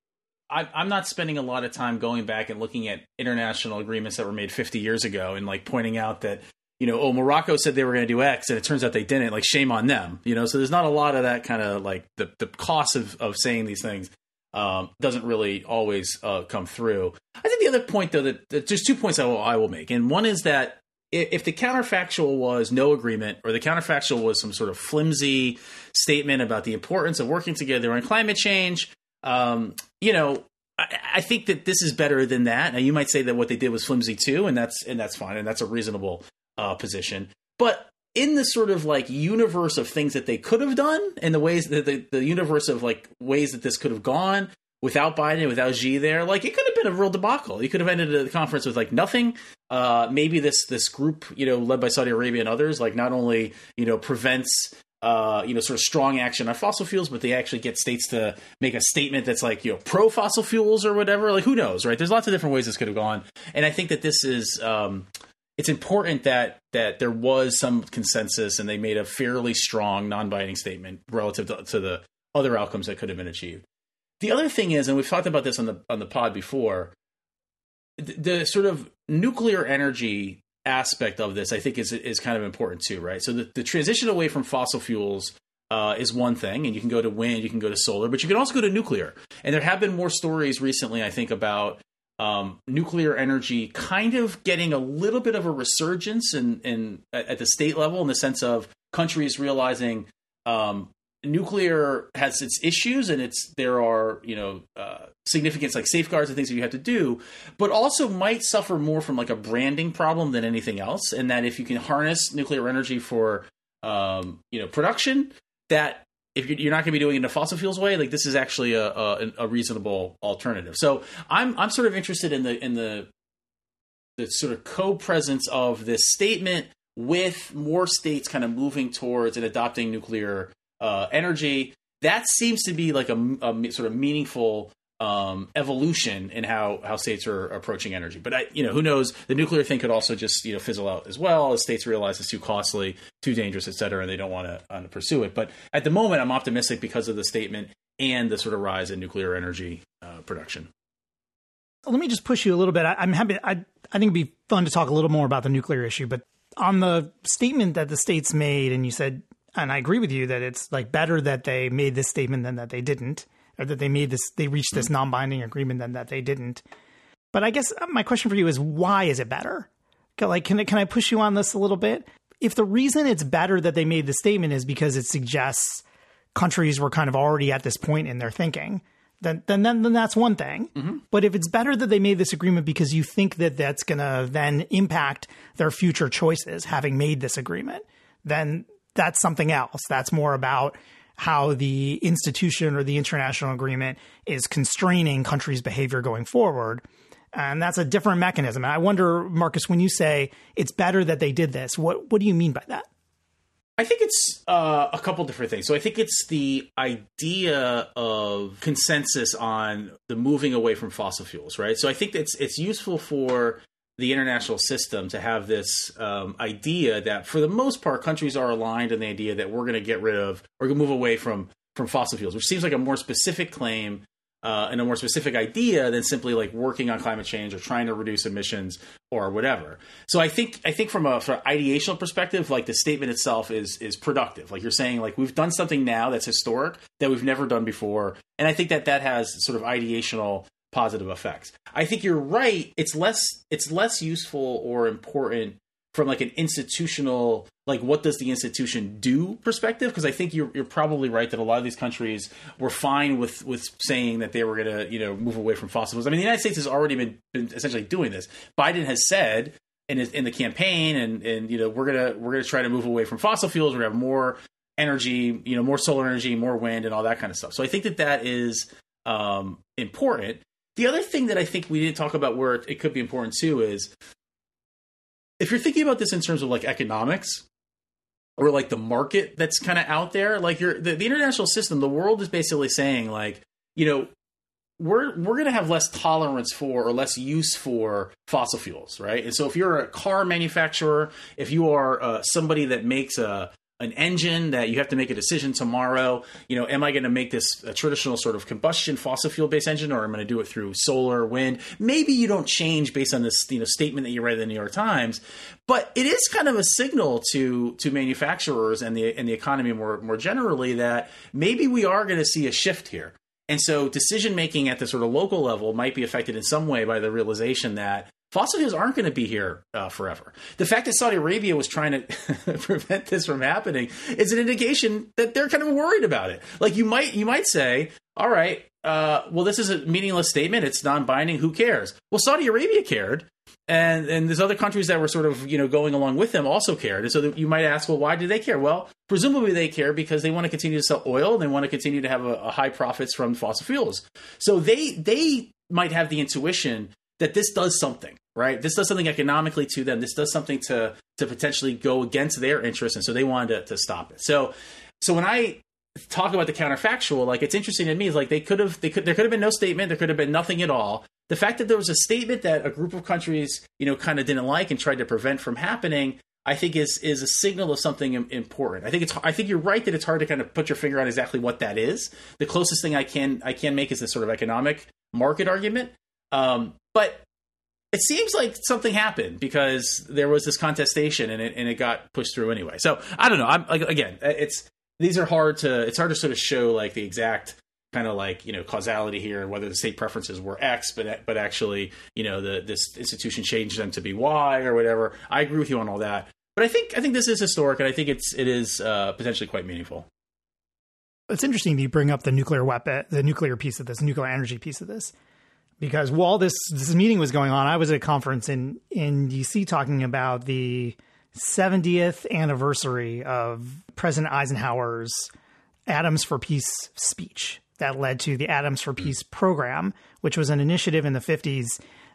I, I'm not spending a lot of time going back and looking at international agreements that were made 50 years ago and like pointing out that you know, oh, Morocco said they were going to do X, and it turns out they didn't. Like, shame on them. You know, so there's not a lot of that kind of like the the cost of of saying these things um, doesn't really always uh, come through. I think the other point, though, that, that there's two points I will, I will make, and one is that if the counterfactual was no agreement or the counterfactual was some sort of flimsy statement about the importance of working together on climate change, um, you know, I, I, think that this is better than that. Now, you might say that what they did was flimsy too, and that's and that's fine, and that's a reasonable uh, position. But in the sort of like universe of things that they could have done, and the ways that the, the universe of like ways that this could have gone, without Biden, without Xi there, like it could have been a real debacle. You could have ended the conference with like nothing. Uh, maybe this this group, you know, led by Saudi Arabia and others, like not only you know prevents uh, you know, sort of strong action on fossil fuels, but they actually get states to make a statement that's like, you know, pro fossil fuels or whatever. Like, who knows, right? There's lots of different ways this could have gone, and I think that this is, um, it's important that that there was some consensus, and they made a fairly strong, non-binding statement relative to, to the other outcomes that could have been achieved. The other thing is, and we've talked about this on the on the pod before, the, the sort of nuclear energy aspect of this, I think, is is kind of important too, right? So the, the transition away from fossil fuels uh, is one thing, and you can go to wind, you can go to solar, but you can also go to nuclear. And there have been more stories recently, I think, about um, nuclear energy kind of getting a little bit of a resurgence in, in at the state level, in the sense of countries realizing um, nuclear has its issues and it's there are you know uh, significance like safeguards and things that you have to do but also might suffer more from like a branding problem than anything else and that if you can harness nuclear energy for um, you know production that if you're not going to be doing it in a fossil fuels way like this is actually a, a, a reasonable alternative. So i'm i'm sort of interested in the in the the sort of co-presence of this statement with more states kind of moving towards and adopting nuclear uh, energy. That seems to be like a, a sort of meaningful um, evolution in how how states are approaching energy. But I, you know, who knows? The nuclear thing could also just you know fizzle out as well as states realize it's too costly, too dangerous, et cetera, and they don't want to uh, pursue it. But at the moment, I'm optimistic because of the statement and the sort of rise in nuclear energy uh, production. Let me just push you a little bit. I, am happy. I I think it'd be fun to talk a little more about the nuclear issue, but on the statement that the states made, and you said and I agree with you that it's like better that they made this statement than that they didn't, or that they made this, they reached this mm-hmm. non-binding agreement than that they didn't. But I guess uh, my question for you is, why is it better? Like, can can I push you on this a little bit? If the reason it's better that they made the statement is because it suggests countries were kind of already at this point in their thinking, then then then, then that's one thing. Mm-hmm. But if it's better that they made this agreement because you think that that's going to then impact their future choices, having made this agreement, then that's something else. That's more about how the institution or the international agreement is constraining countries' behavior going forward. And that's a different mechanism. And I wonder, Marcus, when you say it's better that they did this, what what do you mean by that? I think it's uh, a couple different things. So I think it's the idea of consensus on the moving away from fossil fuels, right? So I think it's it's useful for the international system to have this um, idea that, for the most part, countries are aligned in the idea that we're going to get rid of or move away from from fossil fuels, which seems like a more specific claim uh, and a more specific idea than simply like working on climate change or trying to reduce emissions or whatever. So I think I think from a from ideational perspective, like the statement itself is is productive. Like you're saying, like we've done something now that's historic that we've never done before, and I think that that has sort of ideational positive effects. I think you're right. It's less it's less useful or important from like an institutional like what does the institution do perspective? Because i think you're, you're probably right that a lot of these countries were fine with with saying that they were going to you know move away from fossil fuels i mean the united states has already been, been essentially doing this. Biden has said in his, in the campaign and and you know we're gonna we're gonna try to move away from fossil fuels. We're gonna have more energy you know more solar energy more wind and all that kind of stuff. So i think that that is um, important the other thing that i think we didn't talk about where it could be important too is if you're thinking about this in terms of like economics or like the market that's kind of out there, like you're the, the international system, the world is basically saying like, you know, we're we're going to have less tolerance for or less use for fossil fuels, right? And so if you're a car manufacturer, if you are uh, somebody that makes a an engine that you have to make a decision tomorrow. You know, am I going to make this a traditional sort of combustion fossil fuel based engine, or am I going to do it through solar, wind? Maybe you don't change based on this you know statement that you read in the New York Times, but it is kind of a signal to to manufacturers and the and the economy more more generally that maybe we are going to see a shift here. And so decision making at the sort of local level might be affected in some way by the realization that fossil fuels aren't going to be here uh, forever. The fact that Saudi Arabia was trying to prevent this from happening is an indication that they're kind of worried about it. Like you might you might say, all right, uh, well, this is a meaningless statement. It's non-binding. Who cares? Well, Saudi Arabia cared, and and there's other countries that were sort of you know going along with them also cared. And so you might ask, well, why do they care? Well, presumably they care because they want to continue to sell oil. They want to continue to have a, a high profits from fossil fuels. So they they might have the intuition that this does something right? This does something economically to them. This does something to to potentially go against their interests, and so they wanted to, to stop it. So, so when I talk about the counterfactual, like it's interesting to me. Is like they could have, they could, there could have been no statement. There could have been nothing at all. The fact that there was a statement that a group of countries, you know, kind of didn't like and tried to prevent from happening, I think is is a signal of something important. I think it's I think you're right that it's hard to kind of put your finger on exactly what that is. The closest thing I can I can make is this sort of economic market argument. Um, but it seems like something happened because there was this contestation and it and it got pushed through anyway. So I don't know. I'm like again, it's these are hard to it's hard to sort of show like the exact kind of like you know causality here and whether the state preferences were X, but but actually you know the this institution changed them to be Y or whatever. I agree with you on all that, but I think I think this is historic and I think it's it is uh, potentially quite meaningful. It's interesting that you bring up the nuclear weapon, the nuclear piece of this, nuclear energy piece of this, because while this this meeting was going on, I was at a conference in in DC talking about the 70th anniversary of President Eisenhower's Atoms for Peace speech that led to the Atoms for Peace program, which was an initiative in the 50s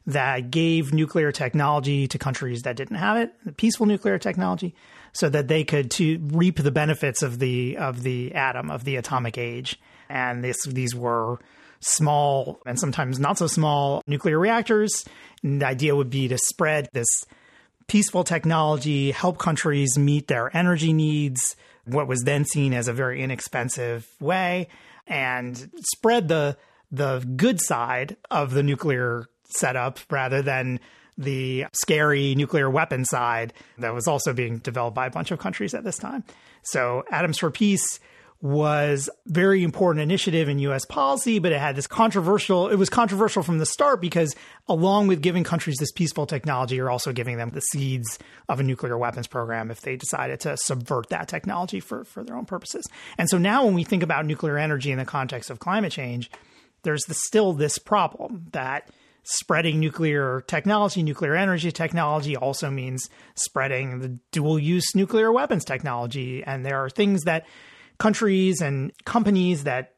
that gave nuclear technology to countries that didn't have it, peaceful nuclear technology, so that they could to reap the benefits of the of the atom of the atomic age. And this these were small and sometimes not so small nuclear reactors. And the idea would be to spread this peaceful technology, help countries meet their energy needs, what was then seen as a very inexpensive way, and spread the the good side of the nuclear setup rather than the scary nuclear weapon side that was also being developed by a bunch of countries at this time. So, Atoms for Peace was very important initiative in US policy, but it had this controversial it was controversial from the start because along with giving countries this peaceful technology, you're also giving them the seeds of a nuclear weapons program if they decided to subvert that technology for, for their own purposes. And so now when we think about nuclear energy in the context of climate change, there's the, still this problem that spreading nuclear technology, nuclear energy technology also means spreading the dual use nuclear weapons technology. And there are things that countries and companies that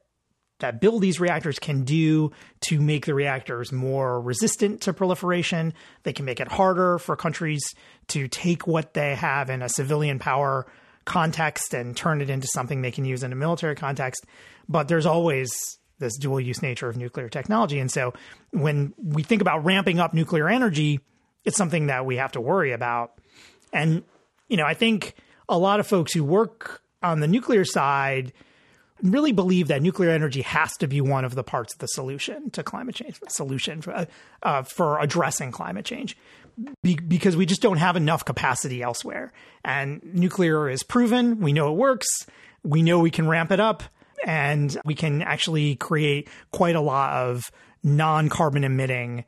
that build these reactors can do to make the reactors more resistant to proliferation. They can make it harder for countries to take what they have in a civilian power context and turn it into something they can use in a military context. But there's always this dual use nature of nuclear technology. And so when we think about ramping up nuclear energy, it's something that we have to worry about. And, you know, I think a lot of folks who work on the nuclear side really believe that nuclear energy has to be one of the parts of the solution to climate change, solution for, uh, for addressing climate change. Be- because we just don't have enough capacity elsewhere. And nuclear is proven. We know it works. We know we can ramp it up and we can actually create quite a lot of non carbon emitting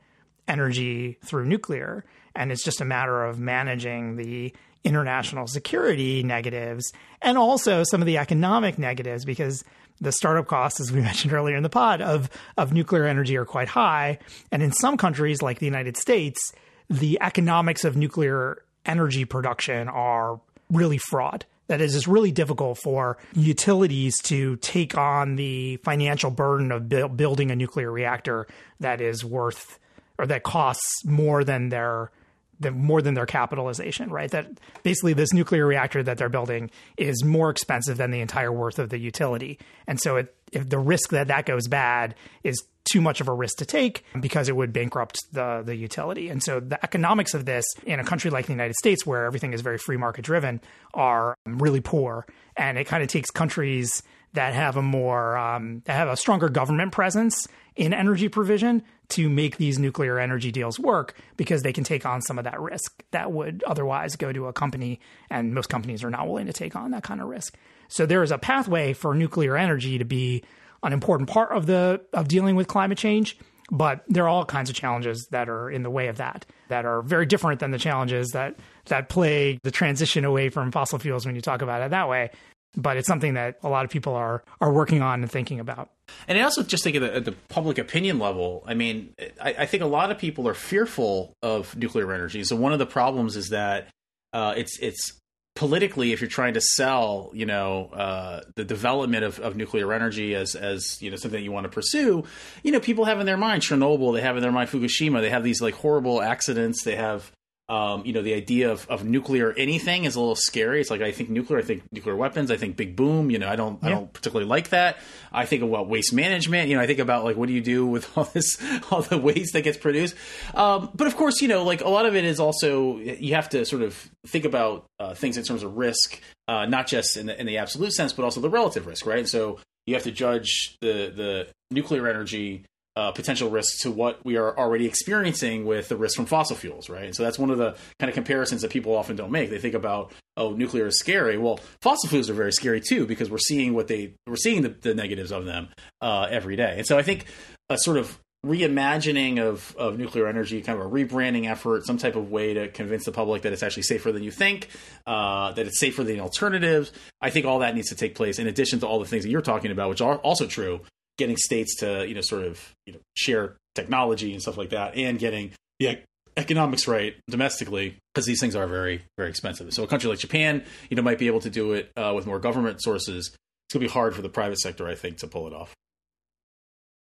energy through nuclear. And it's just a matter of managing the international security negatives and also some of the economic negatives because the startup costs, as we mentioned earlier in the pod, of, of nuclear energy are quite high. And in some countries, like the United States, the economics of nuclear energy production are really fraud. That is, it's really difficult for utilities to take on the financial burden of bu- building a nuclear reactor that is worth or that costs more than their the, more than their capitalization, right? That basically this nuclear reactor that they're building is more expensive than the entire worth of the utility. And so it, if the risk that that goes bad is too much of a risk to take because it would bankrupt the the utility. And so the economics of this in a country like the United States where everything is very free market driven are um, really poor. And it kind of takes countries that have a more um, that have a stronger government presence in energy provision to make these nuclear energy deals work because they can take on some of that risk that would otherwise go to a company and most companies are not willing to take on that kind of risk. So there is a pathway for nuclear energy to be an important part of the of dealing with climate change, but there are all kinds of challenges that are in the way of that that are very different than the challenges that that plague the transition away from fossil fuels when you talk about it that way but it's something that a lot of people are are working on and thinking about. And I also just think at the, the public opinion level, I mean, I, I, think a lot of people are fearful of nuclear energy. So one of the problems is that uh, it's it's politically, if you're trying to sell, you know, uh, the development of, of nuclear energy as as you know something that you want to pursue, you know, people have in their mind Chernobyl, they have in their mind Fukushima, they have these like horrible accidents, they have um, you know, the idea of, of nuclear anything is a little scary. It's like I think nuclear, I think nuclear weapons, I think big boom. You know, I don't, yeah. I don't particularly like that. I think about waste management. You know, I think about like what do you do with all this, all the waste that gets produced. Um, but of course, you know, like a lot of it is also you have to sort of think about uh, things in terms of risk, uh, not just in the, in the absolute sense, but also the relative risk, right? And so you have to judge the the nuclear energy uh, potential risks to what we are already experiencing with the risk from fossil fuels, right? And so that's one of the kind of comparisons that people often don't make. They think about, oh, nuclear is scary. Well, fossil fuels are very scary too because we're seeing what they we're seeing the, the negatives of them uh, every day. And so I think a sort of reimagining of, of nuclear energy, kind of a rebranding effort, some type of way to convince the public that it's actually safer than you think, uh, that it's safer than alternatives. I think all that needs to take place in addition to all the things that you're talking about, which are also true getting states to you know sort of you know share technology and stuff like that, and getting the economics right domestically because these things are very very expensive. So a country like Japan, you know, might be able to do it uh, with more government sources. It's gonna be hard for the private sector, I think, to pull it off.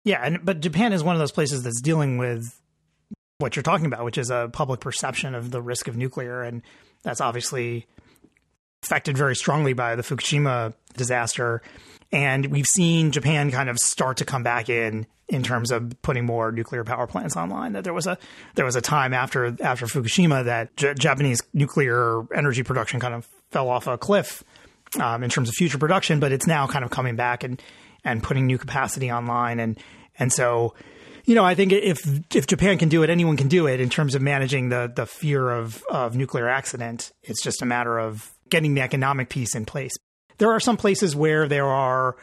Yeah, and but Japan is one of those places that's dealing with what you're talking about, which is a public perception of the risk of nuclear, and that's obviously affected very strongly by the Fukushima disaster. And we've seen Japan kind of start to come back in in terms of putting more nuclear power plants online. That there was a there was a time after after Fukushima that J- Japanese nuclear energy production kind of fell off a cliff um, in terms of future production, but it's now kind of coming back and and putting new capacity online. And and so, you know, I think if if Japan can do it, anyone can do it in terms of managing the the fear of of nuclear accident. It's just a matter of getting the economic piece in place there are some places where there are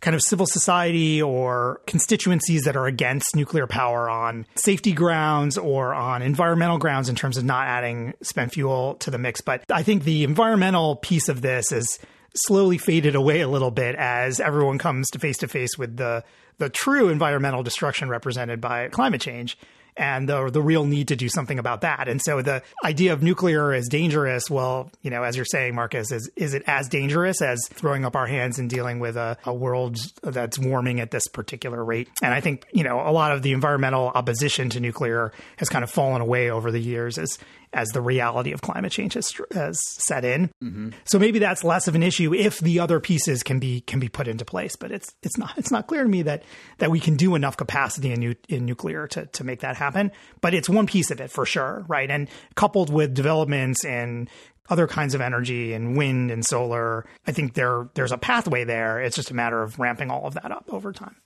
kind of civil society or constituencies that are against nuclear power on safety grounds or on environmental grounds in terms of not adding spent fuel to the mix. But I think the environmental piece of this is slowly faded away a little bit as everyone comes to face to face with the the true environmental destruction represented by climate change and the the real need to do something about that. And so the idea of nuclear is dangerous. Well, you know, as you're saying, Marcus, is is it as dangerous as throwing up our hands and dealing with a, a world that's warming at this particular rate? And I think you know a lot of the environmental opposition to nuclear has kind of fallen away over the years as as the reality of climate change has, has set in. Mm-hmm. So maybe that's less of an issue if the other pieces can be can be put into place. But it's it's not it's not clear to me that that we can do enough capacity in nu- in nuclear to to make that happen. But it's one piece of it for sure, right? And coupled with developments in other kinds of energy and wind and solar, I think there there's a pathway there. It's just a matter of ramping all of that up over time.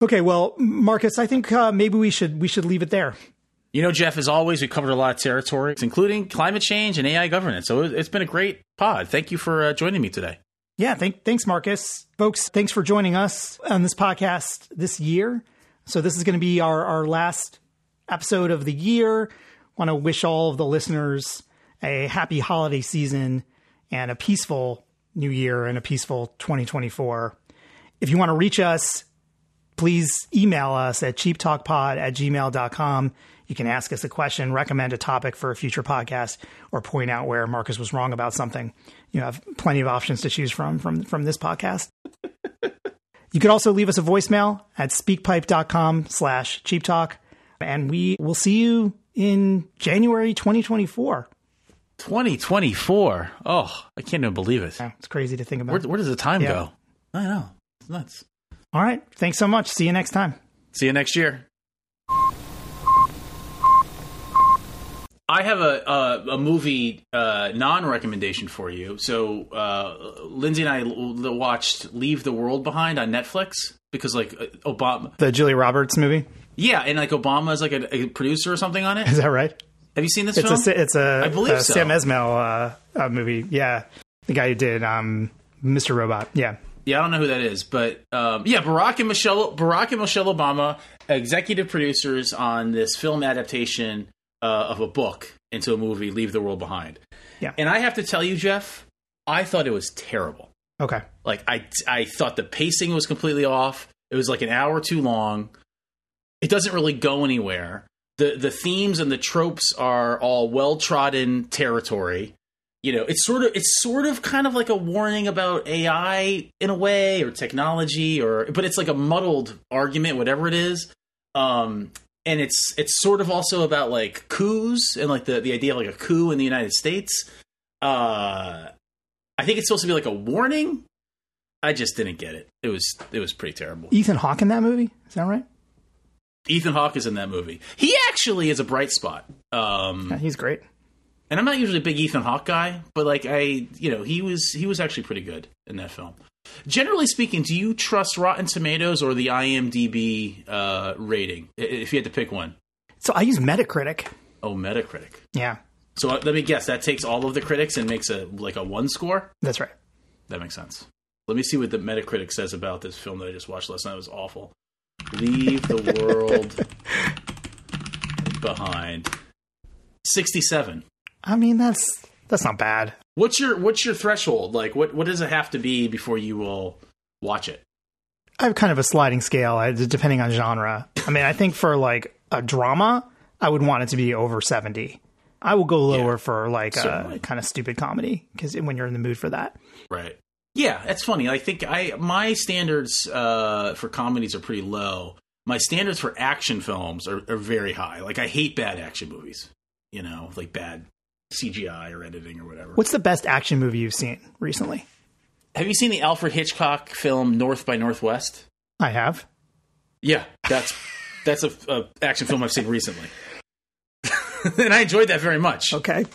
Okay, well, Marcus, I think uh, maybe we should we should leave it there. You know, Jeff, as always, we covered a lot of territory, including climate change and AI governance. So it's been a great pod. Thank you for uh, joining me today. Yeah, thank, thanks, Marcus. Folks, thanks for joining us on this podcast this year. So this is going to be our, our last episode of the year. Want to wish all of the listeners a happy holiday season and a peaceful new year and a peaceful 2024. If you want to reach us, please email us at cheaptalkpod at gmail.com. You can ask us a question, recommend a topic for a future podcast, or point out where Marcus was wrong about something. You have plenty of options to choose from from, from this podcast. you could also leave us a voicemail at speakpipe.com slash cheap talk, and we will see you in January 2024. 2024. Oh, I can't even believe it. Yeah, it's crazy to think about. Where, where does the time yeah. go? I know. It's nuts. All right. Thanks so much. See you next time. See you next year. I have a a, a movie uh, non recommendation for you. So uh, Lindsay and I l- watched Leave the World Behind on Netflix because like uh, Obama, the Julia Roberts movie. Yeah, and like Obama is like a, a, producer or something on it. Is that right? Have you seen this it's film? A, it's a I believe a so. Sam Esmail uh, movie. Yeah, the guy who did um, Mr. Robot. Yeah. Yeah, I don't know who that is, but um, yeah, Barack and Michelle Barack and Michelle Obama, executive producers on this film adaptation uh, of a book into a movie, Leave the World Behind. Yeah, and I have to tell you, Jeff, I thought it was terrible. Okay, like I I thought the pacing was completely off. It was like an hour too long. It doesn't really go anywhere. the The themes and the tropes are all well trodden territory you know it's sort of it's sort of kind of like a warning about ai in a way or technology or but it's like a muddled argument whatever it is um and it's it's sort of also about like coups and like the the idea of like a coup in the united states. Uh i think it's supposed to be like a warning. I just didn't get it. It was it was pretty terrible. Ethan hawke in that movie? Is that right? Ethan hawke is in that movie. He actually is a bright spot. Um yeah, he's great. and I'm not usually a big Ethan Hawke guy, but like I, you know, he was he was actually pretty good in that film. Generally speaking, do you trust Rotten Tomatoes or the IMDb uh, rating if you had to pick one? So I use Metacritic. Oh, Metacritic. Yeah. So uh, let me guess. That takes all of the critics and makes a like a one score. That's right. That makes sense. Let me see what the Metacritic says about this film that I just watched last night. It was awful. Leave the world behind. Sixty-seven. I mean, that's that's not bad. What's your what's your threshold? Like, what what does it have to be before you will watch it? I have kind of a sliding scale, depending on genre. I mean, I think for like a drama, I would want it to be over seventy. I will go lower yeah, for like certainly. a kind of stupid comedy because when you're in the mood for that, right? Yeah, that's funny. I think I my standards uh, for comedies are pretty low. My standards for action films are, are very high. Like I hate bad action movies. You know, like bad CGI or editing or whatever. What's the best action movie you've seen recently? Have you seen the Alfred Hitchcock film North by Northwest? I have. Yeah, that's that's a, a action film I've seen recently, and I enjoyed that very much. Okay.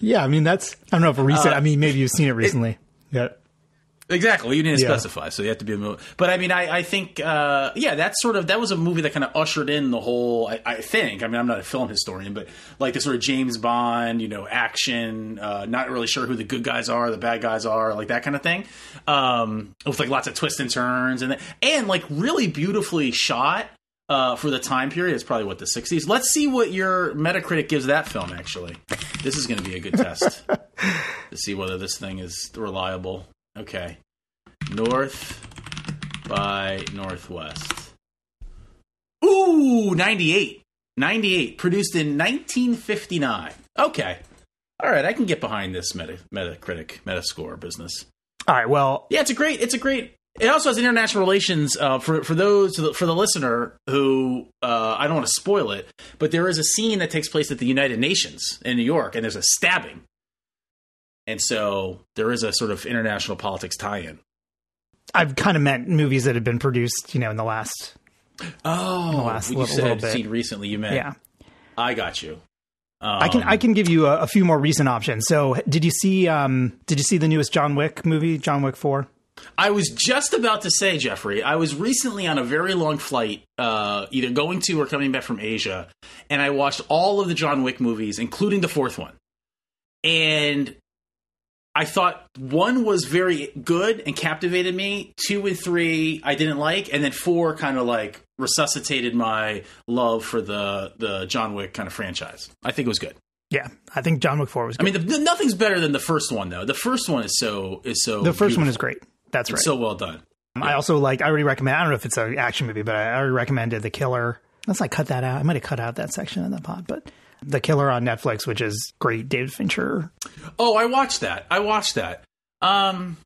Yeah, I mean that's I don't know if a recent. Uh, I mean maybe you've seen it recently. It, yeah. Exactly. You didn't yeah. specify, so you have to be a movie. But I mean, I, I think, uh, yeah, that's sort of that was a movie that kind of ushered in the whole. I, I, think. I mean, I'm not a film historian, but like the sort of James Bond, you know, action. Uh, not really sure who the good guys are, the bad guys are, like that kind of thing. Um, with like lots of twists and turns, and and like really beautifully shot. Uh, for the time period, it's probably what the 60s. Let's see what your Metacritic gives that film. Actually, this is going to be a good test to see whether this thing is reliable. Okay. North by Northwest. Ooh, 98. 98. Produced in 1959. Okay. All right, I can get behind this Meta, Metacritic Metascore business. All right, well, yeah, it's a great, it's a great It also has international relations uh, for for those for the listener who uh, I don't want to spoil it, but there is a scene that takes place at the United Nations in New York, and there's a stabbing, and so there is a sort of international politics tie-in. I've kind of meant movies that have been produced, you know, in the last. Oh, the last you little, said little seen recently. You meant Yeah, I got you. Um, I can I can give you a, a few more recent options. So, did you see um did you see the newest John Wick movie, John Wick Four? I was just about to say, Jeffrey, I was recently on a very long flight, uh, either going to or coming back from Asia, and I watched all of the John Wick movies, including the fourth one. And I thought one was very good and captivated me. Two and three I didn't like, and then four kind of like resuscitated my love for the the John Wick kind of franchise. I think it was good. Yeah, I think John Wick Four was. I mean, the, nothing's better than the first one, though. The first one is so is so the first one is great. That's right. It's so well done. Um, I also like. I already recommend. I don't know if it's an action movie, but I already recommended The Killer. Let's not cut that out. I might have cut out that section of the pod, but The Killer on Netflix, which is great. David Fincher. Oh, I watched that. I watched that. Um,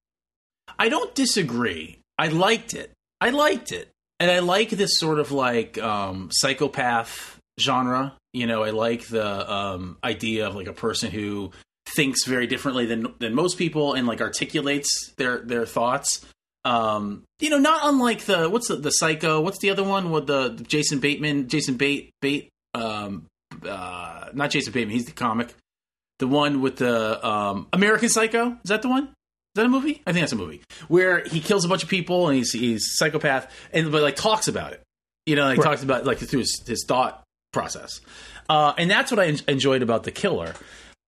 I don't disagree. I liked it. I liked it, and I like this sort of like um, psychopath genre. You know, I like the um, idea of like a person who thinks very differently than than most people and like articulates their their thoughts. Um, you know, not unlike the what's the, the Psycho? What's the other one with the Jason Bateman? Jason Bate Bate. Um, uh, not Jason Bateman. He's the comic. The one with the um, American Psycho. Is that the one? Is that a movie? I think that's a movie where he kills a bunch of people and he's he's psychopath and but like talks about it. You know, like Right. talks about like through his, his thought process. Uh, and that's what I en- enjoyed about the killer.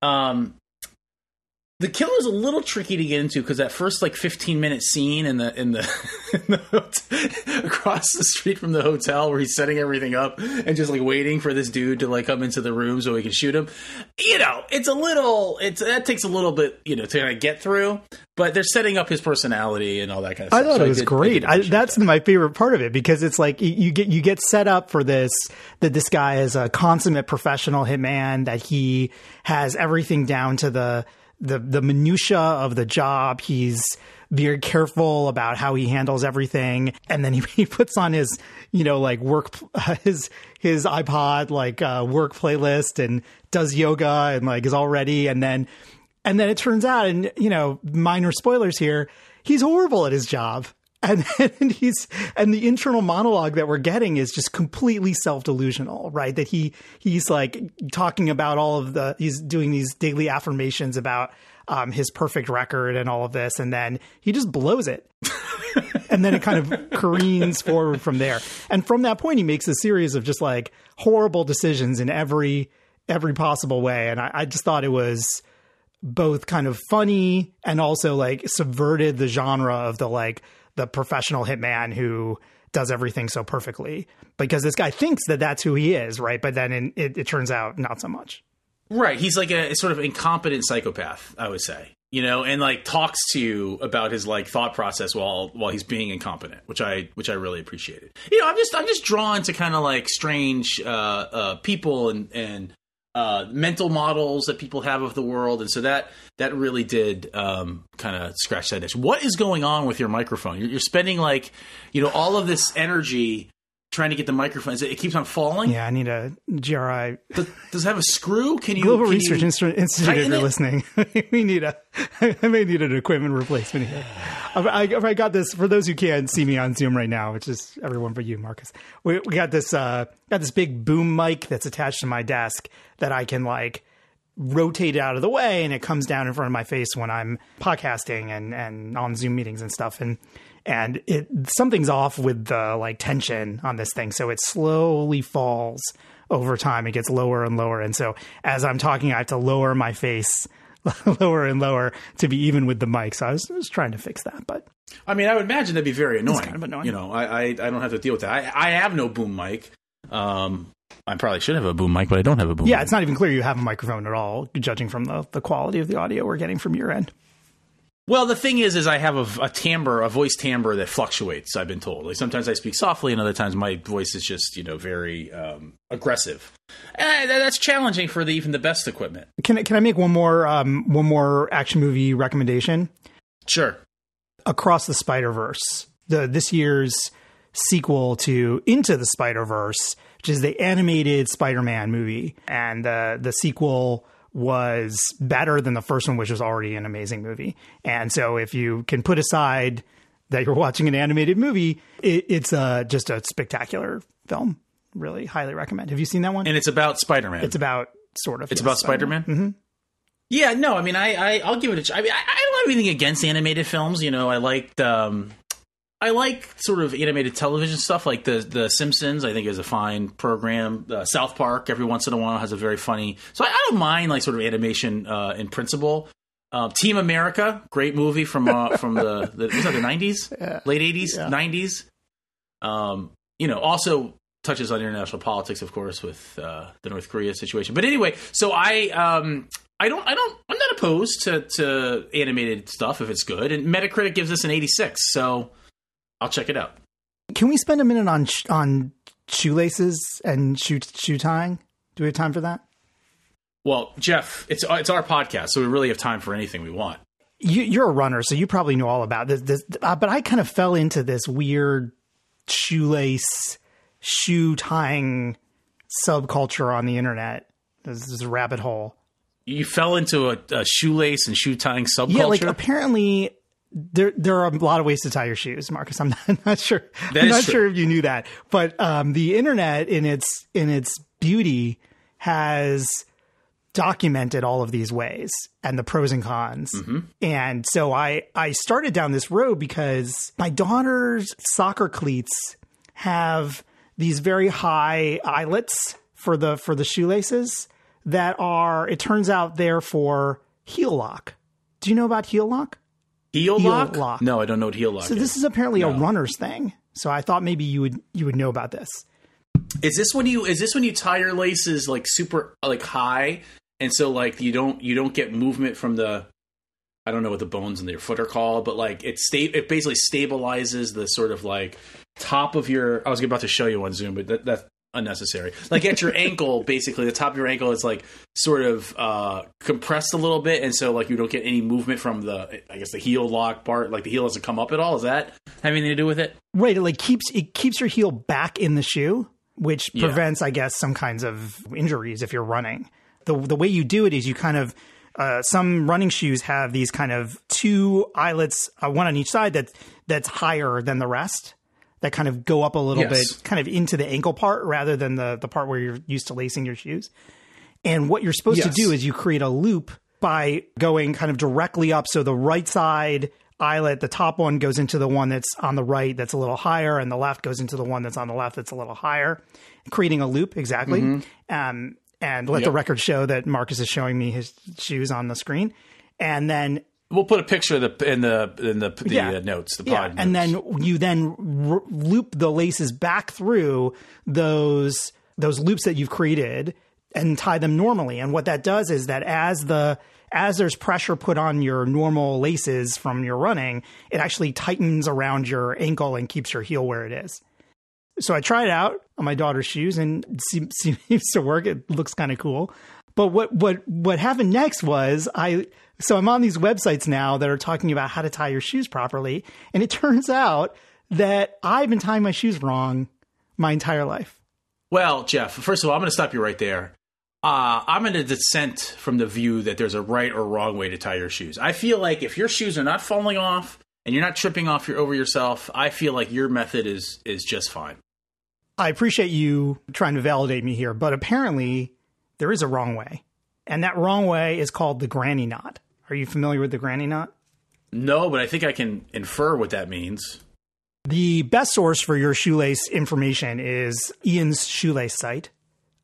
Um, the killer's a little tricky to get into because that first like 15 minute scene in the in the, in the hot- across the street from the hotel where he's setting everything up and just like waiting for this dude to like come into the room so he can shoot him you know it's a little it's that takes a little bit you know to kind of get through but they're setting up his personality and all that kind of I stuff thought So it was did- did great. I, that's that. my favorite part of it because it's like you, you get you get set up for this that this guy is a consummate professional hitman that he has everything down to the the the minutia of the job. He's very careful about how he handles everything, and then he, he puts on his you know like work his his iPod like uh, work playlist and does yoga and like is all ready, and then and then it turns out, and you know, minor spoilers here, he's horrible at his job. And then he's and the internal monologue that we're getting is just completely self delusional, right? That he he's like talking about all of the he's doing these daily affirmations about um, his perfect record and all of this, and then he just blows it. and then it kind of careens forward from there. And from that point, he makes a series of just like horrible decisions in every every possible way. And I, I just thought it was both kind of funny and also like subverted the genre of the like the professional hitman who does everything so perfectly because this guy thinks that that's who he is right but then in, it, it turns out not so much Right. He's like a sort of incompetent psychopath, I would say. You know, and like talks to you about his like thought process while while he's being incompetent, which I which I really appreciated. You know, I'm just I'm just drawn to kind of like strange uh, uh, people and and uh, mental models that people have of the world, and so that that really did um, kind of scratch that itch. What is going on with your microphone? You're, you're spending like you know all of this energy trying to get the microphone. It, it keeps on falling. yeah i need a gri Does, does it have a screw? Can you global can research you- institute if you're it? listening we need a i may need an equipment replacement here I, I, I got this for those who can't see me on zoom right now which is everyone but you marcus we, we got this uh got this big boom mic that's attached to my desk that i can like rotate it out of the way and it comes down in front of my face when I'm podcasting and, and on Zoom meetings and stuff. And, and it, something's off with the like tension on this thing. So it slowly falls over time. It gets lower and lower. And so as I'm talking, I have to lower my face lower and lower to be even with the mic. So I was, I was trying to fix that, but I mean, I would imagine that'd be very annoying. kind of annoying. You know, I, I I don't have to deal with that. I, I have no boom mic. Um, I probably should have a boom mic, but I don't have a boom. Mic. Yeah, mic. it's not even clear you have a microphone at all, judging from the, the quality of the audio we're getting from your end. Well, the thing is, is I have a, a timbre, a voice timbre that fluctuates. I've been told. Like sometimes I speak softly, and other times my voice is just you know very um, aggressive. And that's challenging for the, even the best equipment. Can I, can I make one more um, one more action movie recommendation? Sure. Across the Spider Verse, the this year's sequel to Into the Spider Verse, which is the animated Spider Man movie, and the the sequel was better than the first one, which was already an amazing movie. And so, if you can put aside that you're watching an animated movie, it, it's uh, just a spectacular film. Really highly recommend. Have you seen that one? And it's about Spider Man. It's about sort of. It's about Spider Man. Mm-hmm. Yeah, no, I mean, I, I I'll give it a. I mean, I, I don't have anything against animated films. You know, I liked. um I like sort of animated television stuff like the the Simpsons. I think is a fine program. Uh, South Park every once in a while has a very funny. So I, I don't mind like sort of animation uh, in principle. Uh, Team America, great movie from uh, from the, the was that the nineties, yeah. late eighties, nineties. Um, you know, also touches on international politics, of course, with uh, the North Korea situation. But anyway, so I um, I don't I don't I'm not opposed to to animated stuff if it's good. And Metacritic gives us an 86, so I'll check it out. Can we spend a minute on sh- on shoelaces and shoe shoe tying? Do we have time for that? Well, Jeff, it's it's our podcast, so we really have time for anything we want. You, are a runner, so you probably know all about this. this uh, but I kind of fell into this weird shoelace shoe tying subculture on the internet. This is a rabbit hole. You fell into a, a shoelace and shoe tying subculture. Yeah, like apparently there there are a lot of ways to tie your shoes, Marcus. I'm not, not sure. That I'm not true. sure if you knew that, but um, the internet in its in its beauty has documented all of these ways and the pros and cons. Mm-hmm. And so I I started down this road because my daughter's soccer cleats have these very high eyelets for the for the shoelaces that are it turns out they're for heel lock. Do you know about heel lock? Heel, heel lock? lock? No, I don't know what heel lock is. so is. this is apparently no. a runner's thing. So I thought maybe you would you would know about this. Is this when you is this when you tie your laces like super like high and so like you don't you don't get movement from the I don't know what the bones in your foot are called, but like it sta- it basically stabilizes the sort of like top of your. I was about to show you on Zoom, but that, that's unnecessary. Like at your ankle, basically the top of your ankle is like sort of uh, compressed a little bit, and so like you don't get any movement from the I guess the heel lock part. Like the heel doesn't come up at all. Is that having anything to do with it? Right. It like keeps it keeps your heel back in the shoe, which prevents yeah. I guess some kinds of injuries if you're running. The the way you do it is you kind of uh, some running shoes have these kind of two eyelets, uh, one on each side that that's higher than the rest that kind of go up a little yes. bit, kind of into the ankle part rather than the the part where you're used to lacing your shoes. And what you're supposed yes. to do is you create a loop by going kind of directly up. So the right side eyelet, the top one goes into the one that's on the right that's a little higher, and the left goes into the one that's on the left that's a little higher, creating a loop exactly. Mm-hmm. Um, and let yep. the record show that Marcus is showing me his shoes on the screen. And then We'll put a picture the, in the in the, the yeah. uh, notes, the yeah. and then you then r- loop the laces back through those those loops that you've created and tie them normally. And what that does is that as the as there's pressure put on your normal laces from your running, it actually tightens around your ankle and keeps your heel where it is. So I tried it out on my daughter's shoes and it seems to work. It looks kind of cool. But what what what happened next was I so I'm on these websites now that are talking about how to tie your shoes properly, and it turns out that I've been tying my shoes wrong my entire life. Well, Jeff, first of all, I'm going to stop you right there. Uh, I'm going to dissent from the view that there's a right or wrong way to tie your shoes. I feel like if your shoes are not falling off and you're not tripping off your, over yourself, I feel like your method is is just fine. I appreciate you trying to validate me here, but apparently there is a wrong way. And that wrong way is called the granny knot. Are you familiar with the granny knot? No, but I think I can infer what that means. The best source for your shoelace information is Ian's shoelace site,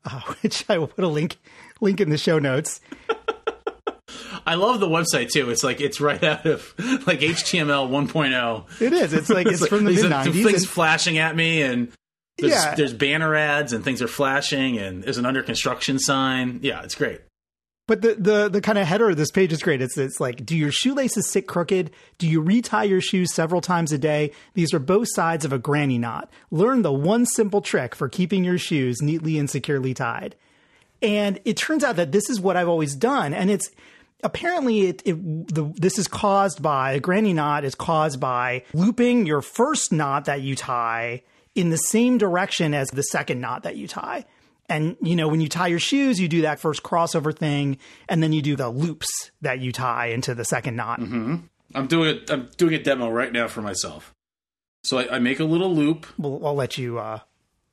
uh, which I will put a link link in the show notes. I love the website too. It's like it's right out of like HTML 1.0. It is. It's like it's, it's from the mid 90s. Things and, flashing at me and there's, yeah. there's banner ads and things are flashing and there's an under construction sign. Yeah, it's great. But the, the, the kind of header of this page is great. It's, it's like, do your shoelaces sit crooked? Do you retie your shoes several times a day? These are both sides of a granny knot. Learn the one simple trick for keeping your shoes neatly and securely tied. And it turns out that this is what I've always done. And it's, apparently it, it the, this is caused by a granny knot is caused by looping your first knot that you tie in the same direction as the second knot that you tie. And you know, when you tie your shoes, you do that first crossover thing, and then you do the loops that you tie into the second knot. Mm-hmm. I'm doing a I'm doing a demo right now for myself. So I, I make a little loop. We'll, I'll let you uh,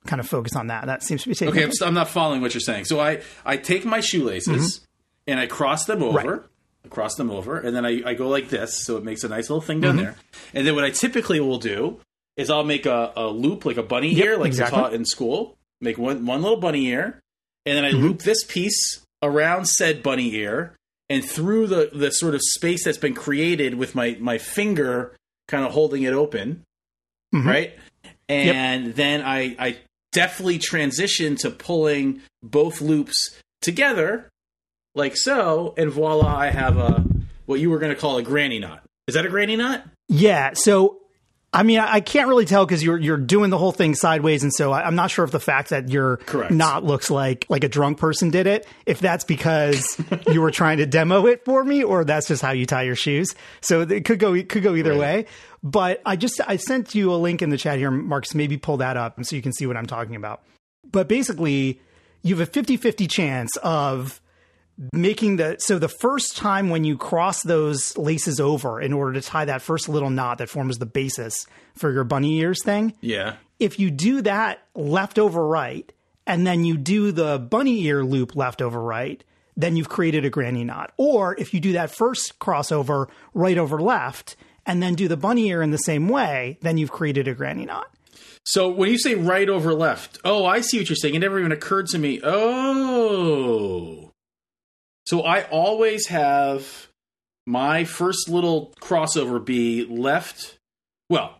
kind of focus on that. That seems to be taking. Okay, I'm, st- I'm not following what you're saying. So I I take my shoelaces mm-hmm. and I cross them over. Right. I cross them over, and then I, I go like this, so it makes a nice little thing down mm-hmm. there. And then what I typically will do is I'll make a, a loop like a bunny yep, ear, like exactly. taught in school. Make one one little bunny ear, and then I mm-hmm. loop this piece around said bunny ear and through the the sort of space that's been created with my my finger kind of holding it open, mm-hmm. right? And yep. then I I definitely transition to pulling both loops together like so, and voila, I have a what you were going to call a granny knot. Is that a granny knot? Yeah. So I mean, I can't really tell because you're you're doing the whole thing sideways, and so I'm not sure if the fact that your Correct. knot looks like like a drunk person did it, if that's because you were trying to demo it for me, or that's just how you tie your shoes. So it could go it could go either right. way. But I just I sent you a link in the chat here, Marcus. Maybe pull that up so you can see what I'm talking about. But basically, you have a 50-50 chance of making the so the first time when you cross those laces over in order to tie that first little knot that forms the basis for your bunny ears thing. Yeah. If you do that left over right and then you do the bunny ear loop left over right, then you've created a granny knot. Or if you do that first crossover right over left and then do the bunny ear in the same way, then you've created a granny knot. So when you say right over left, oh, I see what you're saying. It never even occurred to me. Oh. So I always have my first little crossover be left, well,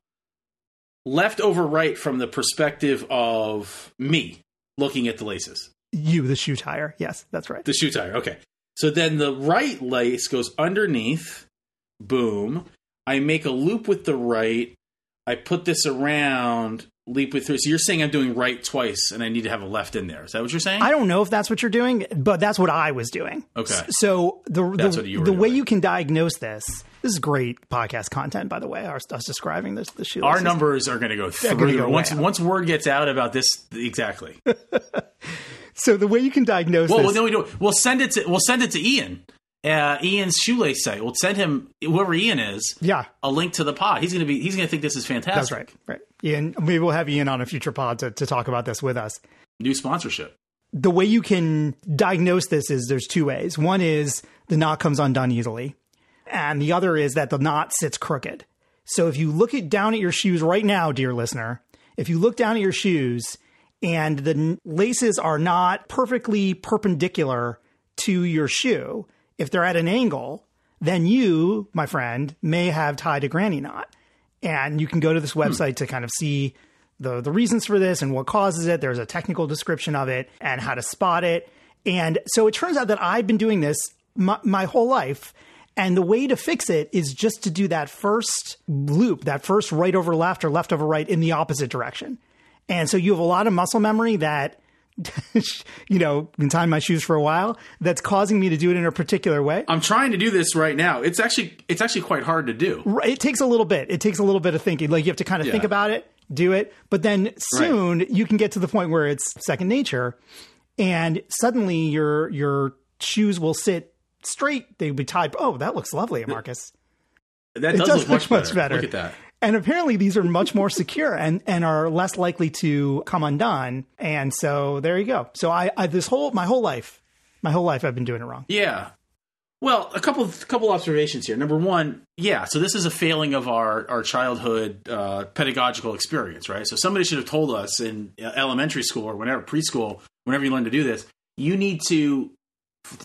left over right from the perspective of me looking at the laces. You, the shoe tire. Yes, that's right. The shoe tire. Okay. So then the right lace goes underneath. Boom. I make a loop with the right. I put this around leap with three. So you're saying I'm doing right twice, and I need to have a left in there. Is that what you're saying? I don't know if that's what you're doing, but that's what I was doing. Okay. So the the, the way you can diagnose this. This is great podcast content, by the way. Us, us describing this the shoe. Our numbers are going to go through go once once word gets out about this. Exactly. so the way you can diagnose. Well, this, well, then we do. We'll send it to. We'll send it to Ian uh, Ian's shoelace site. We'll send him whoever Ian is. Yeah, a link to the pod. He's gonna be. He's gonna think this is fantastic. That's right. Right. Ian, maybe we'll have Ian on a future pod to, to talk about this with us. New sponsorship. The way you can diagnose this is there's two ways. One is the knot comes undone easily, and the other is that the knot sits crooked. So if you look at down at your shoes right now, dear listener, if you look down at your shoes and the laces are not perfectly perpendicular to your shoe if they're at an angle, then you, my friend, may have tied a granny knot. And you can go to this hmm. website hmm. to kind of see the the reasons for this and what causes it. There's a technical description of it and how to spot it. And so it turns out that I've been doing this my, my whole life. And the way to fix it is just to do that first loop, that first right over left or left over right in the opposite direction. And so you have a lot of muscle memory that you know, been tying my shoes for a while that's causing me to do it in a particular way. I'm trying to do this right now. It's actually it's actually quite hard to do. It takes a little bit. It takes a little bit of thinking. Like you have to kind of yeah. think about it, do it, but then soon right. you can get to the point where it's second nature and suddenly your your shoes will sit straight. They'll be tied. Oh, that looks lovely, Marcus. That does, does look much, much better. Look at that. And apparently these are much more secure and, and are less likely to come undone. And so there you go. So I, I this whole my whole life, my whole life I've been doing it wrong. Yeah. Well, a couple of couple observations here. Number one, yeah. So this is a failing of our our childhood uh, pedagogical experience, right? So somebody should have told us in elementary school or whenever preschool, whenever you learn to do this, you need to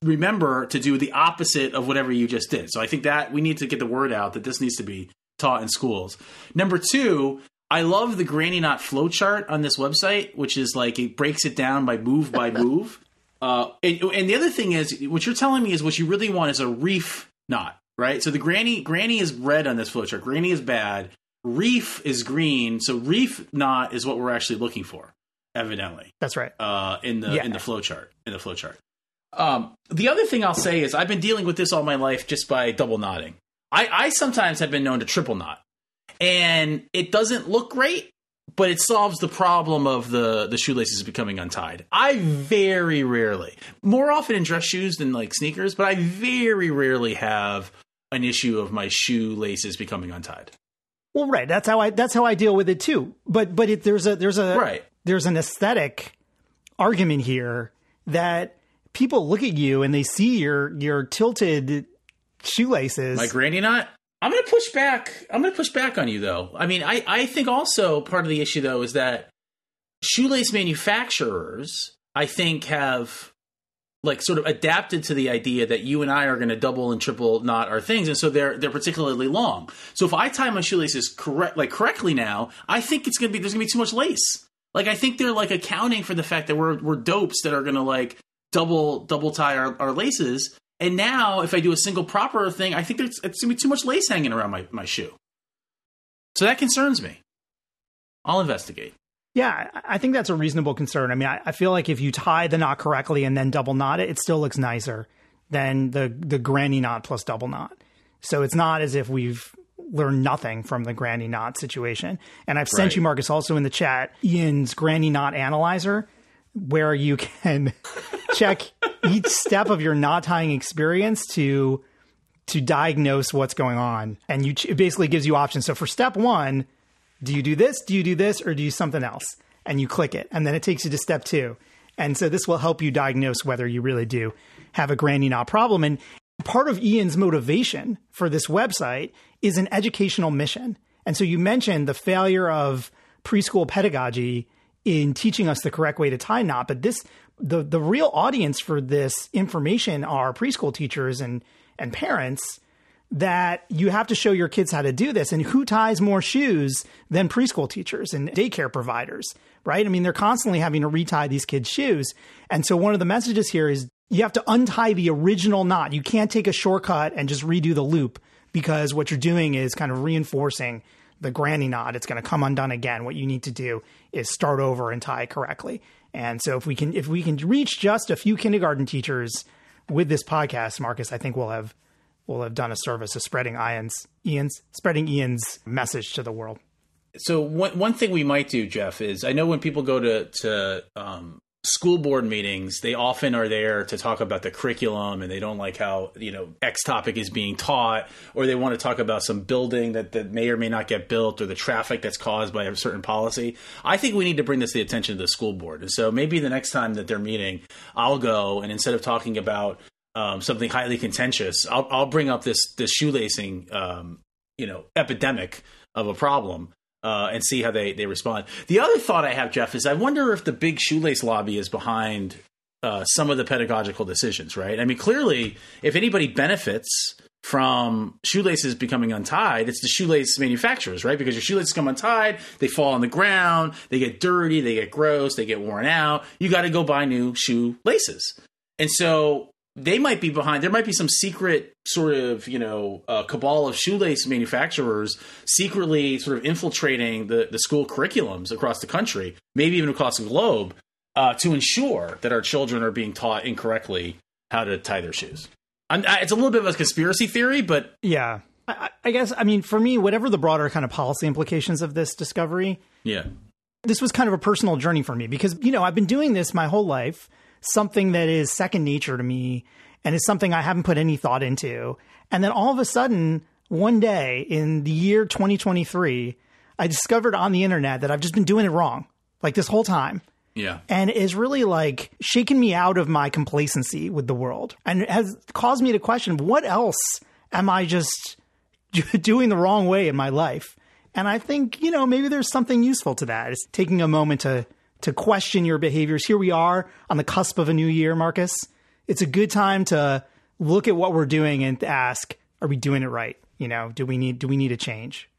remember to do the opposite of whatever you just did. So I think that we need to get the word out that this needs to be taught in schools. Number two, I love the granny knot flowchart on this website, which is like it breaks it down by move by move. Uh, and, and, the other thing is, what you're telling me is what you really want is a reef knot, right? So the granny granny is red on this flowchart. Granny is bad. Reef is green. So reef knot is what we're actually looking for, evidently. That's right. Uh, in the yeah. in the flowchart in the flowchart. Um, the other thing I'll say is I've been dealing with this all my life just by double knotting. I, I sometimes have been known to triple knot, and it doesn't look great, but it solves the problem of the the shoelaces becoming untied. I very rarely, more often in dress shoes than like sneakers, but I very rarely have an issue of my shoelaces becoming untied. Well, right. That's how I that's how I deal with it too. But but it, there's a there's a Right. there's an aesthetic argument here that people look at you and they see your your tilted shoelaces. My granny knot. I'm going to push back. I'm going to push back on you though. I mean, I I think also part of the issue though is that shoelace manufacturers I think have like sort of adapted to the idea that you and I are going to double and triple knot our things, and so they're they're particularly long. So if I tie my shoelaces correct like correctly now, I think it's going to be there's going to be too much lace. Like I think they're like accounting for the fact that we're we're dopes that are going to like double double tie our, our laces. And now if I do a single proper thing, I think there's it's going to be too much lace hanging around my my shoe. So that concerns me. I'll investigate. Yeah, I I think that's a reasonable concern. I mean, I, I feel like if you tie the knot correctly and then double knot it, it still looks nicer than the the granny knot plus double knot. So it's not as if we've learned nothing from the granny knot situation. And I've sent Right. you, Marcus, also in the chat, Ian's granny knot analyzer, where you can check each step of your knot tying experience to to diagnose what's going on. And you it basically gives you options. So for step one, do you do this? Do you do this? Or do you something else? And you click it. And then it takes you to step two. And so this will help you diagnose whether you really do have a granny knot problem. And part of Ian's motivation for this website is an educational mission. And so you mentioned the failure of preschool pedagogy in teaching us the correct way to tie knot, but this the the real audience for this information are preschool teachers and and parents that you have to show your kids how to do this. And who ties more shoes than preschool teachers and daycare providers right? I mean they're constantly having to retie these kids shoes. And so one of the messages here is you have to untie the original knot. You can't take a shortcut and just redo the loop because what you're doing is kind of reinforcing the granny knot it's going to come undone again what you need to do is start over and tie correctly and so if we can if we can reach just a few kindergarten teachers with this podcast marcus i think we'll have we'll have done a service of spreading Ian's Ian's spreading Ian's message to the world. So one one thing we might do, Jeff, is I know when people go to to um, school board meetings, they often are there to talk about the curriculum, and they don't like how you know X topic is being taught, or they want to talk about some building that that may or may not get built, or the traffic that's caused by a certain policy. I think we need to bring this to the attention of the school board, and so maybe the next time that they're meeting, I'll go and instead of talking about um, something highly contentious, I'll, I'll bring up this this shoelacing, um, you know, epidemic of a problem uh, and see how they, they respond. The other thought I have, Jeff, is I wonder if the big shoelace lobby is behind uh, some of the pedagogical decisions, right? I mean, clearly, if anybody benefits from shoelaces becoming untied, it's the shoelace manufacturers, right? Because your shoelaces come untied, they fall on the ground, they get dirty, they get gross, they get worn out. You got to go buy new shoelaces. And so they might be behind. There might be some secret sort of, you know, uh, cabal of shoelace manufacturers secretly sort of infiltrating the, the school curriculums across the country, maybe even across the globe, uh, to ensure that our children are being taught incorrectly how to tie their shoes. I'm, it's a little bit of a conspiracy theory, but Yeah. I, I guess, I mean, for me, whatever the broader kind of policy implications of this discovery, yeah, this was kind of a personal journey for me because, you know, I've been doing this my whole life, something that is second nature to me and is something I haven't put any thought into. And then all of a sudden, one day in the year 2023, I discovered on the internet that I've just been doing it wrong, like this whole time. yeah. and is really like shaken me out of my complacency with the world and has caused me to question what else am I just doing the wrong way in my life? And I think, you know, maybe there's something useful to that. It's taking a moment to to question your behaviors. Here we are on the cusp of a new year, Marcus. It's a good time to look at what we're doing and ask, are we doing it right? You know, do we need do we need a change?